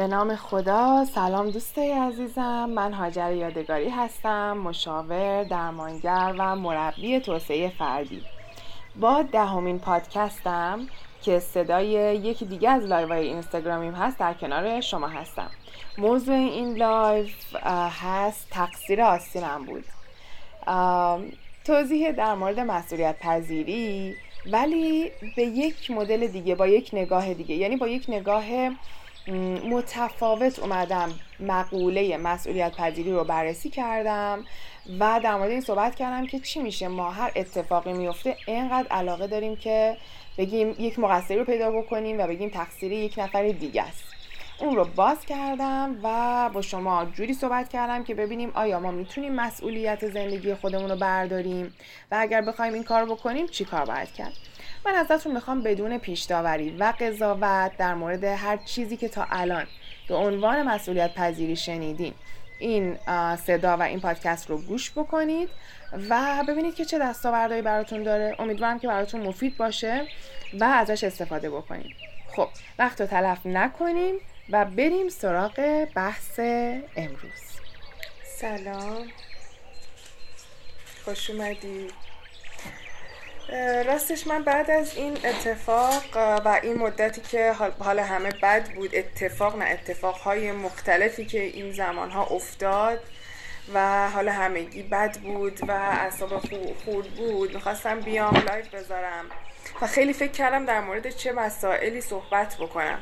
به نام خدا. سلام دوستای عزیزم. من هاجر یادگاری هستم مشاور درمانگر و مربی توسعه فردی. با دهمین پادکستم که صدای یکی دیگه از لایوهای اینستاگرامیم هست در کنار شما هستم. موضوع این لایو هست تقصیر آستینم بود. توضیح در مورد مسئولیت پذیری ولی به یک مدل دیگه با یک نگاه دیگه. یعنی با یک نگاه متفاوت اومدم مقوله مسئولیت پذیری رو بررسی کردم و در مورد این صحبت کردم که چی میشه. ما هر اتفاقی میفته اینقدر علاقه داریم که بگیم یک مقصری رو پیدا بکنیم و بگیم تقصیر یک نفر دیگه است. اون رو باز کردم و با شما جوری صحبت کردم که ببینیم آیا ما می‌تونیم مسئولیت زندگی خودمون رو برداریم و اگر بخوایم این کار بکنیم چی کار باید کرد. من ازتون می‌خوام بدون پیش داوری و قضاوت در مورد هر چیزی که تا الان به عنوان مسئولیت پذیری شنیدین این صدا و این پادکست رو گوش بکنید و ببینید که چه دستاوردهایی براتون داره. امیدوارم که براتون مفید باشه و ازش استفاده بکنید. خب وقت رو تلف نکنیم. و بریم سراغ بحث امروز. سلام. خوش اومدید راستش من بعد از این اتفاق و این مدتی که حال همه بد بود اتفاق نه اتفاقهای مختلفی که این زمانها افتاد و حال همگی بد بود و اعصاب خورد بود. می‌خواستم بیام لایف بذارم و خیلی فکر کردم در مورد چه مسائلی صحبت بکنم.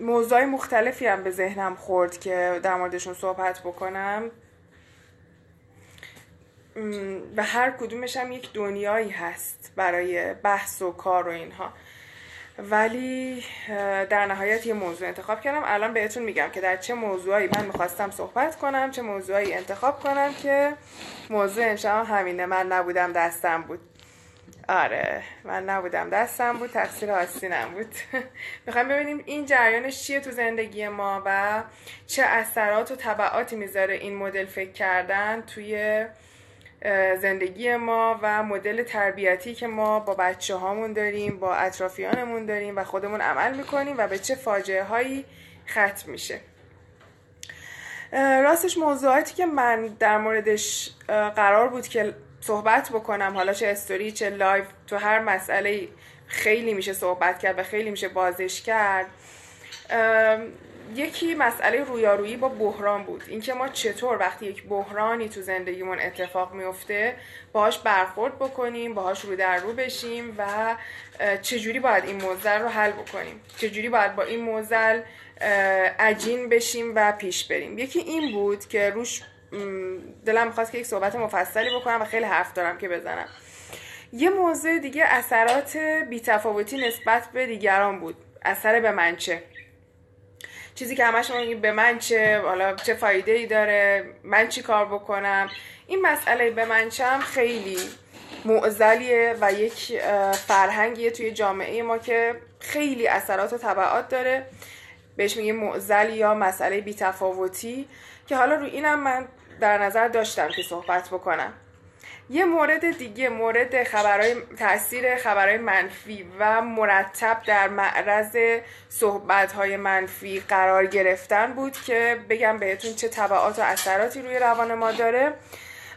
موضوع مختلفی هم به ذهنم خورد که در موردشون صحبت بکنم. و هر کدومش هم یک دنیایی هست برای بحث و کار و اینها. ولی در نهایت یه موضوع انتخاب کردم. الان بهتون میگم که در چه موضوعی من می‌خواستم صحبت کنم چه موضوعی انتخاب کنم که موضوع امشب همینه. من نبودم دستم بود. آره من نبودم. دستم بود تقصیر آستینم بود. می‌خوایم ببینیم این جریانش چیه تو زندگی ما و چه اثرات و تبعاتی می‌ذاره این مدل فکر کردن توی زندگی ما و مدل تربیتی که ما با بچه هامون داریم با اطرافیانمون داریم و خودمون عمل می‌کنیم و به چه فاجعه هایی ختم میشه. راستش موضوعاتی که من در موردش قرار بود که صحبت بکنم. حالا چه استوری چه لایو تو هر مسئله خیلی میشه صحبت کرد و خیلی میشه بازش کرد. یکی مسئله رویارویی با بحران بود. اینکه ما چطور وقتی یک بحرانی تو زندگیمون اتفاق میفته باهاش برخورد بکنیم باهاش رو در رو بشیم و چجوری باید این موزل رو حل بکنیم؟ چجوری باید با این موزل عجین بشیم و پیش بریم؟ یکی این بود که روش دلم می‌خواست که یک صحبت مفصلی بکنم و خیلی حرف دارم که بزنم. یه موضوع دیگه اثرات بیتفاوتی نسبت به دیگران بود. اثر به منچه چیزی که همش به من چه؟ حالا چه فایده ای داره؟ من چی کار بکنم؟ این مسئله به من چم خیلی معزلیه و یک فرهنگیه توی جامعه ما که خیلی اثرات و طبعات داره. بهش میگه معزل یا مسئله بیتفاوتی که حالا رو اینم من در نظر داشتم که صحبت بکنم. یه مورد دیگه مورد خبرهای تاثیر خبرهای منفی و مرتب در معرض صحبتهای منفی قرار گرفتن بود که بگم بهتون چه طبعات و اثراتی روی روان ما داره.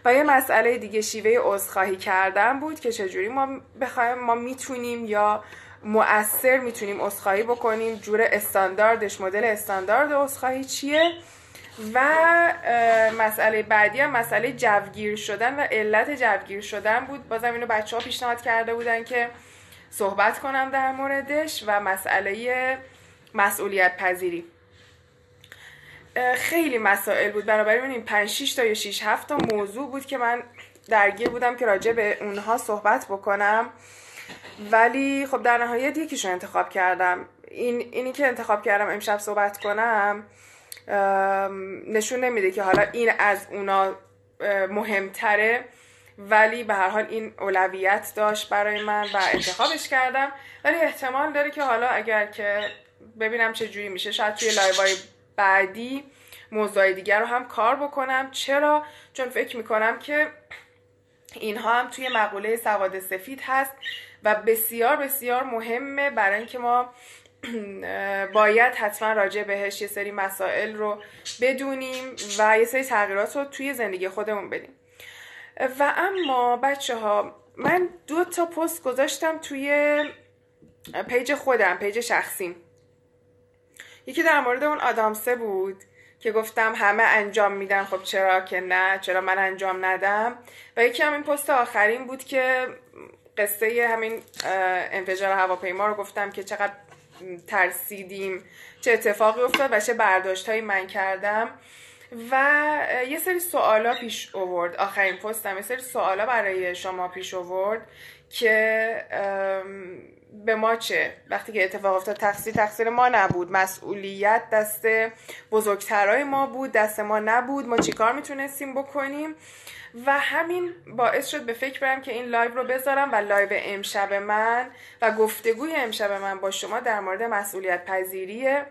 و یه مسئله دیگه شیوه عذرخواهی کردن بود که چجوری ما بخوایم ما می‌تونیم یا مؤثر می‌تونیم عذرخواهی بکنیم. جور استانداردش مدل استاندارد عذرخواهی چیه؟ و مسئله بعدی هم مسئله جوگیر شدن و علت جوگیر شدن بود. بازم اینو بچه ها پیشنهاد کرده بودن که صحبت کنم در موردش و مسئله مسئولیت پذیری. خیلی مسائل بود. برابر این 5 6 تا یا 6 7 تا موضوع بود که من درگیر بودم که راجع به اونها صحبت بکنم. ولی خب در نهایت یکیشو انتخاب کردم. این اینی که انتخاب کردم امشب صحبت کنم نشون نمیده که حالا این از اونا مهمتره ولی به هر حال این اولویت داشت برای من و انتخابش کردم. ولی احتمال داره که حالا اگر که ببینم چه جوری میشه شاید توی لایوهای بعدی موضوع دیگر رو هم کار بکنم. چرا؟ چون فکر می‌کنم که اینها هم توی مقوله سواد سفید هست و بسیار بسیار مهمه برای اینکه ما باید حتما راجع بهش یه سری مسائل رو بدونیم و یه سری تغییرات رو توی زندگی خودمون بدیم. و اما بچه ها من دو تا پست گذاشتم توی پیج خودم پیج شخصیم. یکی در مورد اون آدامسه بود که گفتم همه انجام میدن. خب چرا که نه؟ چرا من انجام ندم؟ و یکی هم این پست آخرین بود که قصه همین انفجار هواپیما رو گفتم که چقدر ترسیدیم چه اتفاقی افتاد و چه برداشت هایی من کردم. و یه سری سوالا پیش اوورد آخرین پستم یه سری سوالا برای شما پیش اوورد که به ما چه؟ وقتی که اتفاق افتاد تقصیر تقصیر ما نبود. مسئولیت دست بزرگترای ما بود دست ما نبود. ما چیکار می‌تونستیم بکنیم؟ و همین باعث شد به فکر برم که این لایو رو بذارم و لایو امشب من و گفتگوی امشب من با شما در مورد مسئولیت پذیریه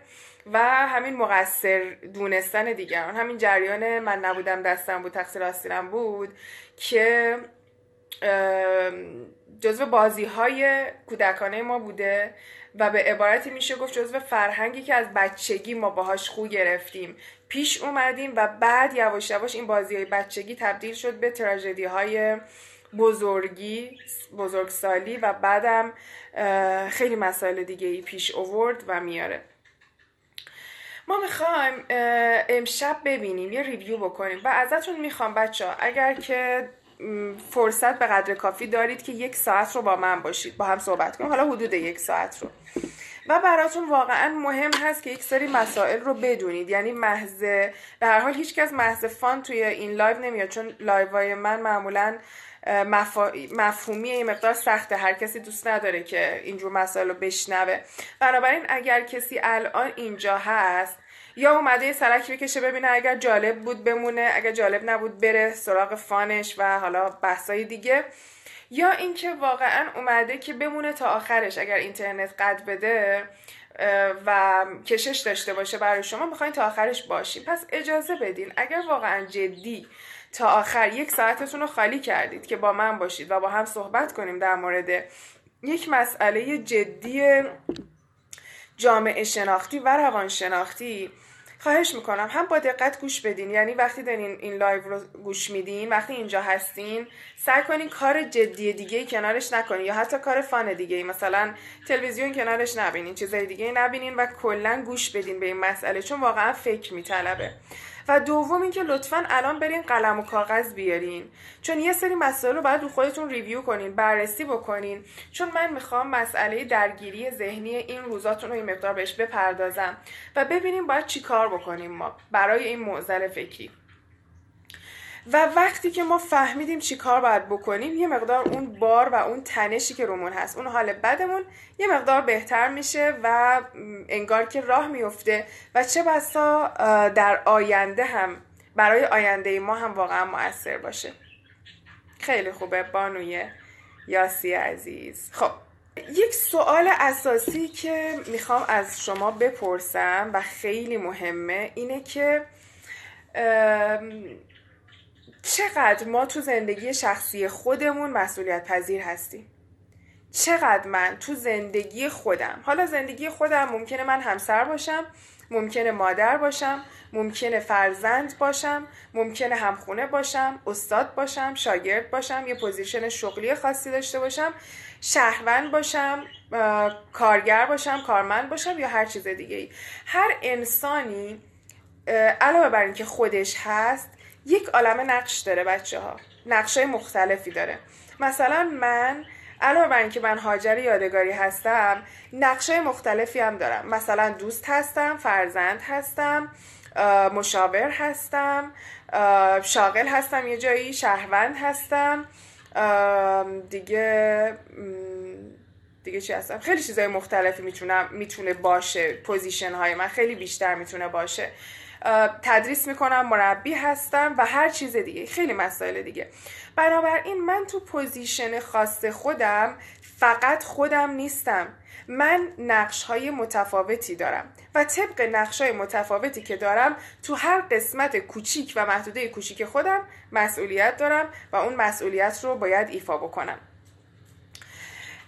و همین مقصر دونستن دیگران. همین جریان من نبودم دستم بود تقصیر آستینم بود که جزو بازی های کودکانه ما بوده و به عبارتی میشه گفت جزو فرهنگی که از بچگی ما باهاش خو گرفتیم. پیش اومدیم و بعد یواش یواش این بازی های بچگی تبدیل شد به تراژدی های بزرگی بزرگسالی و بعدم خیلی مسائل دیگه ای پیش اوورد و میاره. ما می‌خوایم امشب ببینیم یه ریویو بکنیم. و ازتون می‌خوام بچه اگر که فرصت به قدر کافی دارید که یک ساعت رو با من باشید با هم صحبت کنیم. حالا حدود یک ساعت رو. و براتون واقعا مهم هست که یک سری مسائل رو بدونید. یعنی محض به هر حال هیچکس محض fun توی این لایو نمیاد چون لایوهای من معمولا مفهومی این مقدار سخته. هر کسی دوست نداره که اینجور مسائل رو بشنوه. بنابراین اگر کسی الان اینجا هست یا اومده یه سرک بکشه ببینه اگر جالب بود بمونه اگر جالب نبود بره سراغ fun ش و حالا بحثای دیگه. یا اینکه واقعا اومده که بمونه تا آخرش اگر اینترنت قد بده و کشش داشته باشه برای شما می‌خواین تا آخرش باشیم پس اجازه بدین. اگر واقعا جدی تا آخر یک ساعتتون رو خالی کردید که با من باشید و با هم صحبت کنیم در مورد یک مسئله جدی جامعه شناختی و روان شناختی خواهش می‌کنم هم با دقت گوش بدین. یعنی وقتی دارین این لایو رو گوش میدین وقتی اینجا هستین سعی کنین کار جدی دیگه کنارش نکنین یا حتی کار فان دیگه مثلا تلویزیون کنارش نبینین چیزای دیگه نبینین و کلا گوش بدین به این مسئله چون واقعا فکر میطلبه. و دوم اینکه لطفا الان برین قلم و کاغذ بیارین. چون یه سری مسائل رو باید رو خودتون ریویو کنین بررسی بکنین. چون من می‌خوام مسئله درگیری ذهنی این روزاتون رو این مقدار بهش بپردازم و ببینیم باید چی کار بکنیم ما برای این معضل فکری. و وقتی که ما فهمیدیم چی کار باید بکنیم یه مقدار اون بار و اون تنشی که رومون هست اون حال بدمون یه مقدار بهتر میشه و انگار که راه میفته و چه بسا در آینده هم برای آینده ما هم واقعا مؤثر باشه. خیلی خوبه بانوی یاسی عزیز. خب یک سوال اساسی که می‌خوام از شما بپرسم و خیلی مهمه اینه که چقدر ما تو زندگی شخصی خودمون مسئولیت پذیر هستیم. چقدر من تو زندگی خودم حالا زندگی خودم ممکنه من همسر باشم ممکنه مادر باشم ممکنه فرزند باشم ممکنه همخونه باشم استاد باشم شاگرد باشم یه پوزیشن شغلی خاصی داشته باشم شهروند باشم کارگر باشم کارمند باشم یا هر چیز دیگه ای هر انسانی علاوه بر اینکه خودش هست یک عالم نقش داره بچه ها نقش های مختلفی داره. مثلا من علاوه بر اینکه من حاجر یادگاری هستم نقش های مختلفی هم دارم. مثلا دوست هستم فرزند هستم مشاور هستم شاغل هستم یه جایی شهروند هستم دیگه دیگه چی هستم؟ خیلی چیزای مختلفی می‌تونم می‌تونه باشه. پوزیشن های من خیلی بیشتر می‌تونه باشه. تدریس می‌کنم مربی هستم و هر چیز دیگه. خیلی مسائل دیگه. بنابراین من تو position خاص خودم فقط خودم نیستم. من نقش های متفاوتی دارم و طبق نقش های متفاوتی که دارم تو هر قسمت کوچیک و محدوده کوچیک خودم مسئولیت دارم و اون مسئولیت رو باید ایفا بکنم.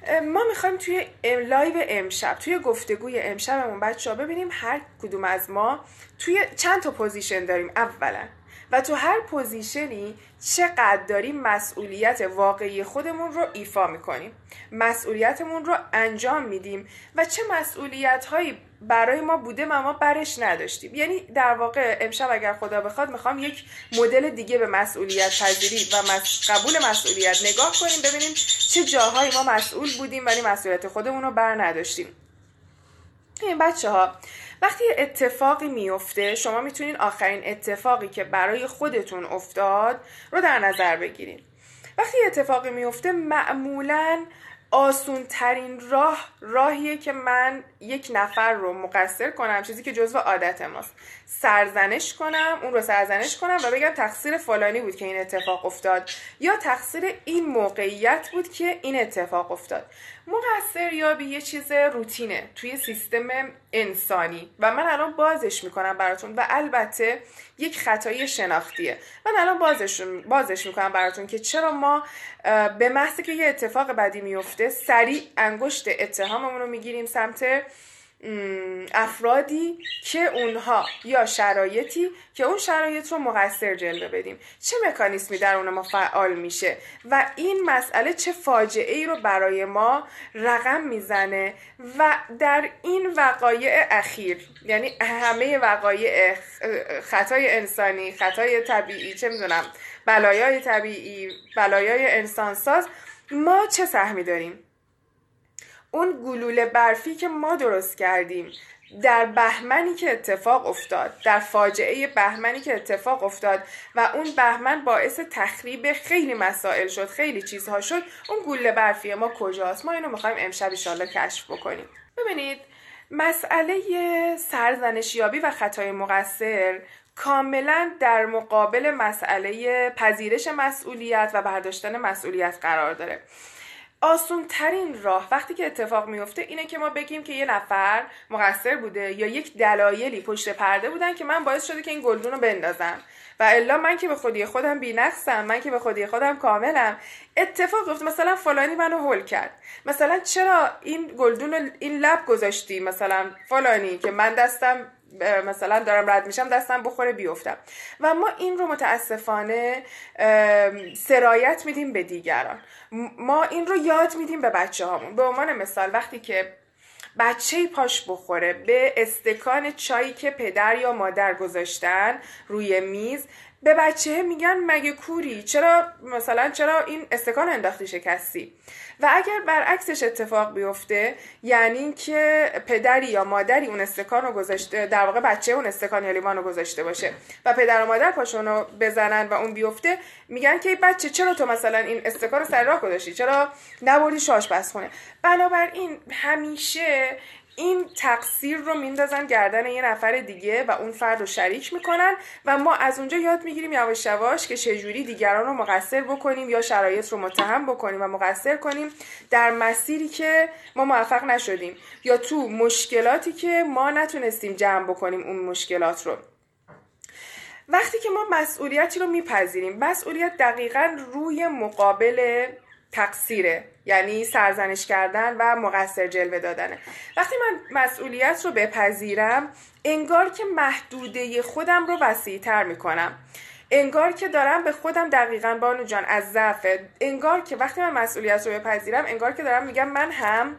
ما می‌خوایم توی لایو امشب توی گفتگوی امشبمون بچه ها ببینیم هر کدوم از ما توی چند تا position داریم. اولا و تو هر position ی چقدر داریم مسئولیت واقعی خودمون رو ایفا می‌کنیم. مسئولیتمون رو انجام میدیم و چه مسئولیت هایی برای ما بوده و ما برش نداشتیم. یعنی در واقع امشب اگر خدا بخواد می‌خوام یک مدل دیگه به مسئولیت پذیری و قبول مسئولیت نگاه کنیم ببینیم چه جاهایی ما مسئول بودیم ولی مسئولیت خودمون رو بر نداشتیم. این بچه ها وقتی اتفاقی میفته شما می‌تونین آخرین اتفاقی که برای خودتون افتاد رو در نظر بگیرید وقتی اتفاقی میفته معمولا آسون ترین راه راهیه که من یک نفر رو مقصر کنم چیزی که جزو عادت ماست. سرزنش کنم اون رو سرزنش کنم و بگم تقصیر فلانی بود که این اتفاق افتاد. یا تقصیر این موقعیت بود که این اتفاق افتاد. مقصر یابی یه چیز روتینه توی سیستم انسانی و من الان بازش می‌کنم براتون و البته یک خطای شناختیه. من الان بازش, بازش می‌کنم براتون که چرا ما به محض که یه اتفاق بدی میفته سریع انگشت اتهاممون رو می‌گیریم سمت افرادی که اونها یا شرایطی که اون شرایط رو مقصر جلوه بدیم. چه مکانیسمی در اون ما فعال میشه؟ و این مسئله چه فاجعه ای رو برای ما رقم می‌زنه؟ و در این وقایع اخیر یعنی همه وقایع خطای انسانی خطای طبیعی چه می‌دونم بلایای طبیعی بلایای انسانساز ما چه سهمی داریم؟ اون گلوله برفی که ما درست کردیم در بهمنی که اتفاق افتاد در فاجعه بهمنی که اتفاق افتاد و اون بهمن باعث تخریب خیلی مسائل شد خیلی چیزها شد اون گوله برفی ما کجاست؟ ما اینو می‌خوایم امشب ایشالله کشف بکنیم. ببینید مسئله سرزنشیابی و خطای مقصر کاملا در مقابل مسئله پذیرش مسئولیت و برداشتن مسئولیت قرار داره. آسون ترین راه وقتی که اتفاق میفته اینه که ما بگیم که یه نفر مقصر بوده یا یک دلایلی پشت پرده بودن که من باعث شده که این گلدون رو بندازم. و الا من که به خودی خودم بینقصم من که به خودی خودم کاملم. اتفاق افتاد مثلا فلانی منو هول کرد. مثلا چرا این گلدون این لب گذاشتی؟ مثلا فلانی که من دستم مثلا دارم رد میشم دستم بخوره بیفتم. و ما این رو متاسفانه سرایت میدیم به دیگران. ما این رو یاد میدیم به بچه هامون به عنوان مثال وقتی که بچه پاش بخوره به استکان چایی که پدر یا مادر گذاشتن روی میز به بچه میگن مگه کوری؟ چرا مثلا چرا این استکان انداختی شکستی؟ و اگر برعکسش اتفاق بیفته یعنی که پدری یا مادری اون استکان رو گذاشته در واقع بچه اون استکان یا لیوان رو گذاشته باشه و پدر و مادر پاشون رو بزنن و اون بیفته میگن که بچه چرا تو مثلا این استکان رو سر راه گذاشتی چرا نبردی شاش بس خونه بنابراین همیشه این تقصیر رو میندازن گردن یه نفر دیگه و اون فرد رو شریک می‌کنن و ما از اونجا یاد می‌گیریم یواش یواش که چجوری دیگران رو مقصر بکنیم یا شرایط رو متهم بکنیم و مقصر کنیم در مسیری که ما موفق نشدیم یا تو مشکلاتی که ما نتونستیم جمع بکنیم اون مشکلات رو. وقتی که ما مسئولیتی رو میپذیریم مسئولیت دقیقا روی مقابل تقصیره. یعنی سرزنش کردن و مقصر جلوه دادنه. وقتی من مسئولیت رو بپذیرم انگار که محدوده خودم رو وسیع تر می‌کنم. انگار که دارم به خودم دقیقا بانو جان از ضعف انگار که وقتی من مسئولیت رو بپذیرم انگار که دارم میگم من هم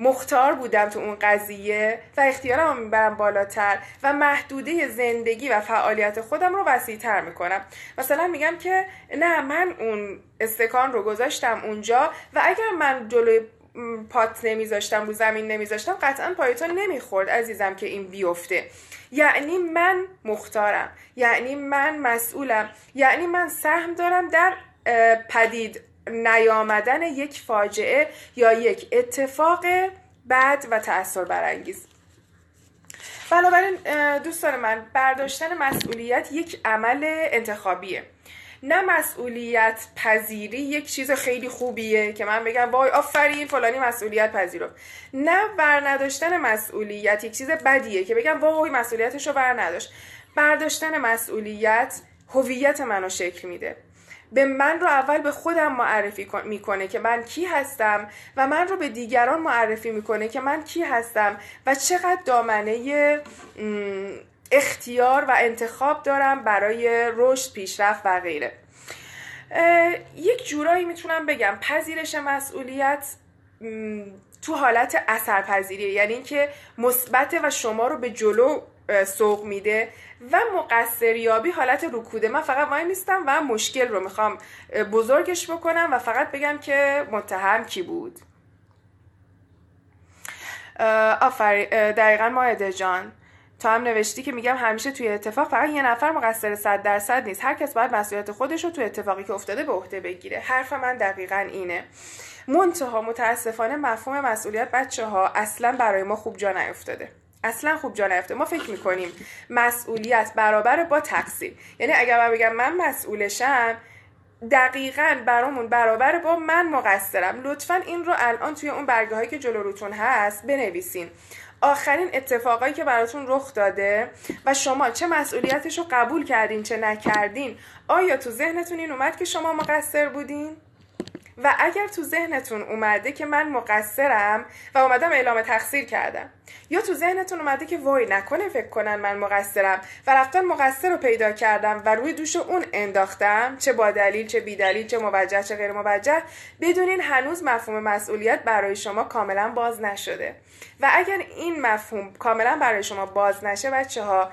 مختار بودم تو اون قضیه و اختیارم رو می‌برم بالاتر و محدوده زندگی و فعالیت خودم رو وسیعتر می‌کنم. مثلا میگم که نه من اون استکان رو گذاشتم اونجا و اگر من جلوی پات نمیذاشتم رو زمین نمیذاشتم قطعا پایتون نمی‌خورد عزیزم که این بیفته. یعنی من مختارم یعنی من مسئولم یعنی من سهم دارم در پدید نیامدن یک فاجعه یا یک اتفاق بد و تأثیر برانگیز. بنابراین دوستان من برداشتن مسئولیت یک عمل انتخابیه. نه مسئولیت پذیری یک چیز خیلی خوبیه که من بگم وای آفرین فلانی مسئولیت پذیرفت. نه نداشتن مسئولیت یک چیز بدیه که بگم وای مسئولیتش رو بر برداشتن مسئولیت هویت منو شکل میده. به من رو اول به خودم معرفی می‌کنه که من کی هستم و من رو به دیگران معرفی می‌کنه که من کی هستم و چقدر دامنه اختیار و انتخاب دارم برای رشد پیشرفت و غیره. یک جورایی می‌تونم بگم پذیرش مسئولیت تو حالت اثرپذیریه. یعنی اینکه مثبت و شما رو به جلو سوق میده. و مقصریابی حالت رکوده. من فقط وای نیستم و مشکل رو می‌خوام بزرگش بکنم و فقط بگم که متهم کی بود. آفرین دقیقا ماهده جان. تا هم نوشتی که میگم همیشه توی اتفاق فقط یه نفر مقصر صد درصد نیست. هر کس باید مسئولیت خودش رو توی اتفاقی که افتاده به عهده بگیره. حرف من دقیقا اینه. منتها متاسفانه مفهوم مسئولیت بچه ها اصلا برای ما خوب جا نیفتاده. اصلا خوب جا نیفته. ما فکر می‌کنیم مسئولیت برابر با تقصیر یعنی اگر من بگم من مسئولشم دقیقا برامون برابر با من مقصرم. لطفا این رو الان توی اون برگه هایی که جلو روتون هست بنویسین. آخرین اتفاقایی که براتون رخ داده و شما چه مسئولیتش رو قبول کردین چه نکردین آیا تو ذهنتون این اومد که شما مقصر بودین؟ و اگر تو ذهنتون اومده که من مقصرم و اومدم اعلام تقصیر کردم یا تو ذهنتون اومده که وای نکنه فکر کنن من مقصرم و رفتن مقصر رو پیدا کردم و روی دوش اون انداختم چه با دلیل چه بی دلیل چه موجه چه غیر موجه بدونین هنوز مفهوم مسئولیت برای شما کاملا باز نشده. و اگر این مفهوم کاملا برای شما باز نشه بچه ها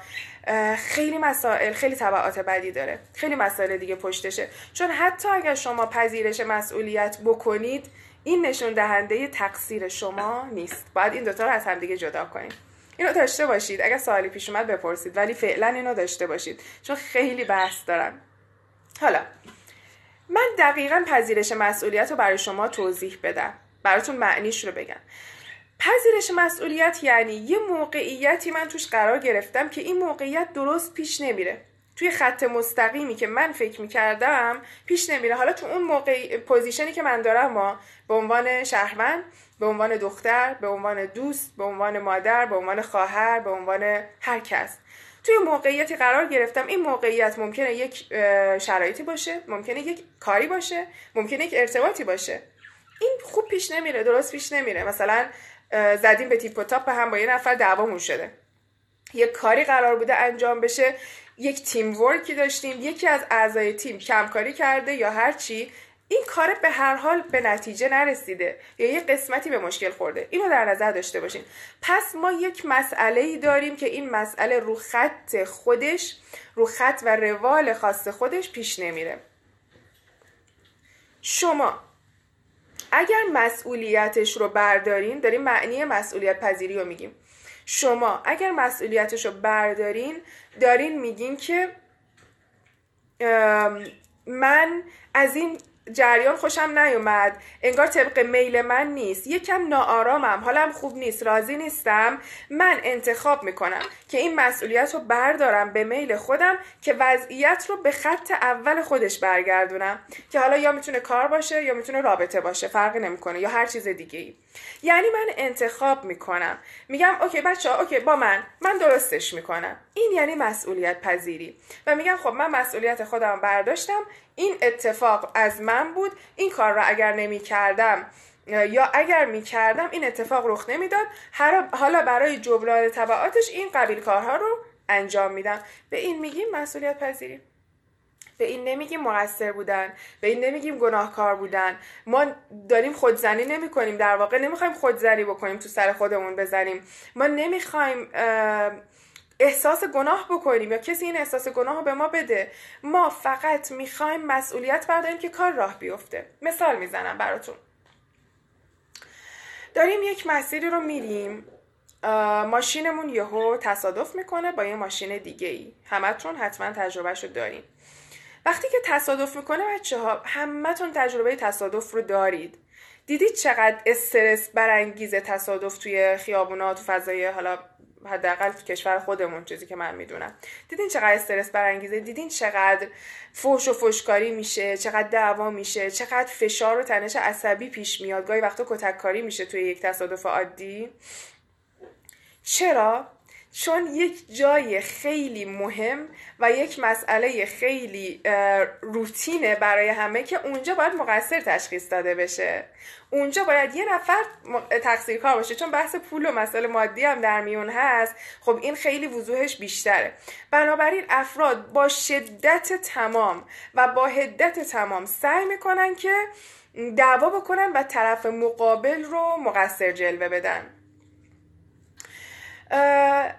خیلی مسائل خیلی طبعات بدی داره. خیلی مسائل دیگه پشتشه. چون حتی اگر شما پذیرش مسئولیت بکنید این نشون دهنده تقصیر شما نیست. باید این دوتا رو از هم دیگه جدا کنید اینو داشته باشید. اگر سوالی پیش اومد بپرسید. ولی فعلا اینو داشته باشید. چون خیلی بحث دارم. حالا من دقیقا پذیرش مسئولیت رو برای شما توضیح بدم. براتون معنیش رو بگم. پذیرش مسئولیت یعنی یه موقعیتی من توش قرار گرفتم که این موقعیت درست پیش نمیره. توی خط مستقیمی که من فکر می‌کردم پیش نمیره. حالا تو اون موقع پوزیشنی که من دارم ما به عنوان شهروند به عنوان دختر به عنوان دوست به عنوان مادر به عنوان خواهر به عنوان هر کس. توی موقعیتی قرار گرفتم. این موقعیت ممکنه یک شرایطی باشه ممکنه یک کاری باشه ممکنه یک ارتباطی باشه. این خوب پیش نمیره درست پیش نمیره. مثلا زدیم به تیپ و تاپ هم با یه نفر دعوامون شده. یه کاری قرار بوده انجام بشه. یک تیم ورکی داشتیم. یکی از اعضای تیم کمکاری کرده یا هر چی. این کار به هر حال به نتیجه نرسیده. یا یه قسمتی به مشکل خورده. اینو در نظر داشته باشین. پس ما یک مسئله ای داریم که این مسئله رو خط خودش رو خط و روال خاص خودش پیش نمیره. شما اگر مسئولیتش رو بردارین داریم معنی مسئولیت پذیری رو میگیم. شما اگر مسئولیتش رو بردارین دارین میگین که من از این جریان خوشم نیومد. انگار طبق میل من نیست. یکم ناآرامم. حالم خوب نیست. راضی نیستم. من انتخاب می‌کنم که این مسئولیت رو بردارم به میل خودم که وضعیت رو به خط اول خودش برگردونم. که حالا یا می‌تونه کار باشه یا می‌تونه رابطه باشه. فرقی نمی‌کنه. یا هر چیز دیگه ای یعنی من انتخاب می‌کنم. میگم اوکی بچه ها اوکی با من. من درستش می‌کنم. این یعنی مسئولیت پذیری و میگم خب من مسئولیت خودم برداشتم. این اتفاق از من بود این کار را اگر نمی کردم یا اگر می کردم این اتفاق رخ نمی‌داد. حالا برای جبران تبعاتش این قبیل کارها رو انجام میدم. به این میگیم مسئولیت پذیری. به این نمیگیم مقصر بودن. به این نمیگیم گناهکار بودن. ما داریم خودزنی نمی کنیم در واقع نمی‌خوایم خودزنی بکنیم تو سر خودمون بزنیم. ما نمی‌خوایم احساس گناه بکنیم یا کسی این احساس گناه رو به ما بده. ما فقط می‌خوایم مسئولیت برداریم که کار راه بیفته. مثال می‌زنم براتون. داریم یک مسیری رو میریم. ماشینمون یهو تصادف می‌کنه با یه ماشین دیگه ای همتون حتما تجربهش رو داریم وقتی که تصادف می‌کنه بچه ها همتون تجربه تصادف رو دارید. دیدید چقدر استرس برانگیز تصادف توی خیابونات تو فضای حالا حداقل تو کشور خودمون چیزی که من می‌دونم. دیدین چقدر استرس برانگیزه؟ دیدین چقدر فوش و فوشکاری میشه؟ چقدر دعوا میشه؟ چقدر فشار و تنش عصبی پیش میاد؟ گاهی وقتا کتککاری میشه توی یک تصادف عادی. چرا؟ چون یک جای خیلی مهم و یک مسئله خیلی روتینه برای همه که اونجا باید مقصر تشخیص داده بشه. اونجا باید یه نفر تقصیر کار باشه. چون بحث پول و مسئله مادی هم در میون هست خب این خیلی وضوحش بیشتره. بنابراین افراد با شدت تمام و با حدت تمام سعی می‌کنن که دعوا بکنن و طرف مقابل رو مقصر جلوه بدن.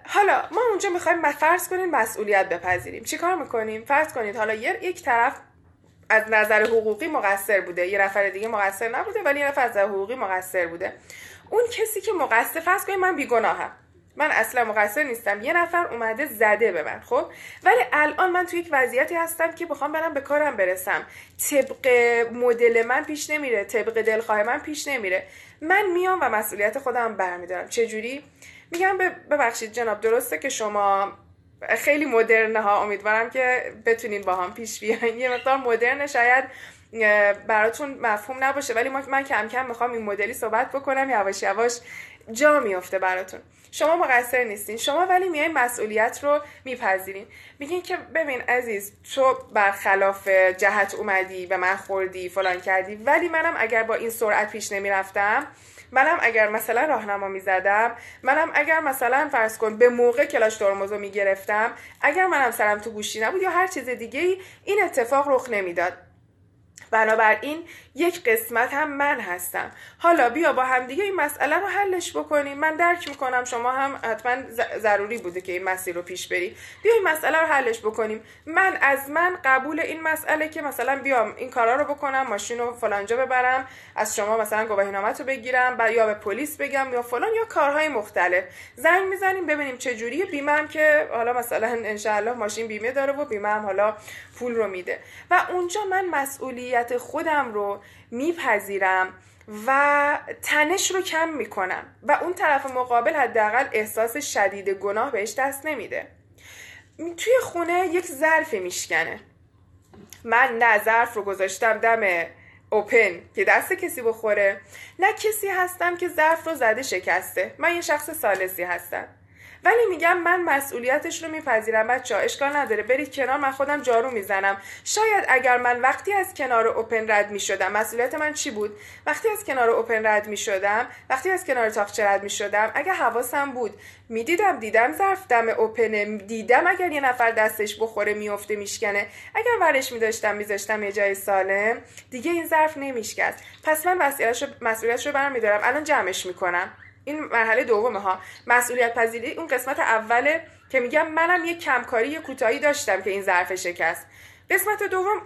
حالا ما اونجا می‌خوایم فرض کنیم مسئولیت بپذیریم. چیکار می‌کنیم؟ فرض کنید حالا یک طرف از نظر حقوقی مقصر بوده یه نفر دیگه مقصر نبوده ولی یه نفر از حقوقی مقصر بوده. اون کسی که مقصر فرض کنید من بیگناهم. من اصلا مقصر نیستم. یه نفر اومده زده به من خب؟ ولی الان من تو یک وضعیتی هستم که بخوام برم به کارم برسم. طبق مدل من پیش نمیره طبق دلخواه من پیش نمیره. من میام و مسئولیت خودم برمیدارم. چجوری؟ میگم ببخشید جناب درسته که شما خیلی مدرنه ها امیدوارم که بتونین با هم پیش بیاین. یه مقدار مدرن شاید براتون مفهوم نباشه ولی من کم کم می‌خوام این مدلی صحبت بکنم یواش یواش جا میفته براتون. شما مقصر نیستین. شما ولی میای مسئولیت رو میپذیرین. میگین که ببین عزیز تو برخلاف جهت اومدی به من خوردی فلان کردی ولی منم اگر با این سرعت پیش نمی‌رفتم منم اگر مثلا راهنما می‌زدم منم اگر مثلا فرض کن به موقع کلاش ترمز رو می‌گرفتم اگر منم سرم تو گوشی نبود یا هر چیز دیگه ای این اتفاق رخ نمی‌داد. بنابراین یک قسمت هم من هستم. حالا بیا با هم دیگه این مسئله رو حلش بکنیم. من درک می‌کنم شما هم حتما ضروری بوده که این مسیر رو پیش بری. بیا این مسئله رو حلش بکنیم. من از من قبول این مسئله که مثلا بیام این کارا رو بکنم ماشین رو فلانجا ببرم از شما مثلا گواهی رو بگیرم یا به پلیس بگم یا فلان یا کارهای مختلف. زنگ می‌زنیم ببینیم چه جوریه. بیمه که حالا مثلا انشاءالله ماشین بیمه داره و بیمه حالا پول رو میده. و اونجا من مسئولیت خودم رو میپذیرم و تنش رو کم می‌کنم و اون طرف مقابل حداقل احساس شدید گناه بهش دست نمیده. توی خونه یک ظرفی میشکنه. من نه ظرف رو گذاشتم دم اوپن که دست کسی بخوره نه کسی هستم که ظرف رو زده شکسته. من یه شخص سالسی هستم. ولی میگم من مسئولیتش رو میپذیرم بچه اشکال نداره. برید کنار من خودم جارو می‌زنم. شاید اگر من وقتی از کنار اوپن رد می‌شدم مسئولیت من چی بود؟ وقتی از کنار اوپن رد می‌شدم وقتی از کنار تاقچه رد می‌شدم اگر حواسم بود. می‌دیدم دیدم ظرف دم اوپن دیدم اگر یه نفر دستش بخوره میفته میشکنه. اگر ورش میداشتم میذاشتم یه جای سالم دیگه این ظرف نمیشکست. پس من مسئولیتش رو برمیدارم. الان جمعش می‌کنم. این مرحله دومه ها. مسئولیت پذیری اون قسمت اوله که میگم منم یه کمکاری یه کوتاهی داشتم که این ظرف شکست. قسمت دوم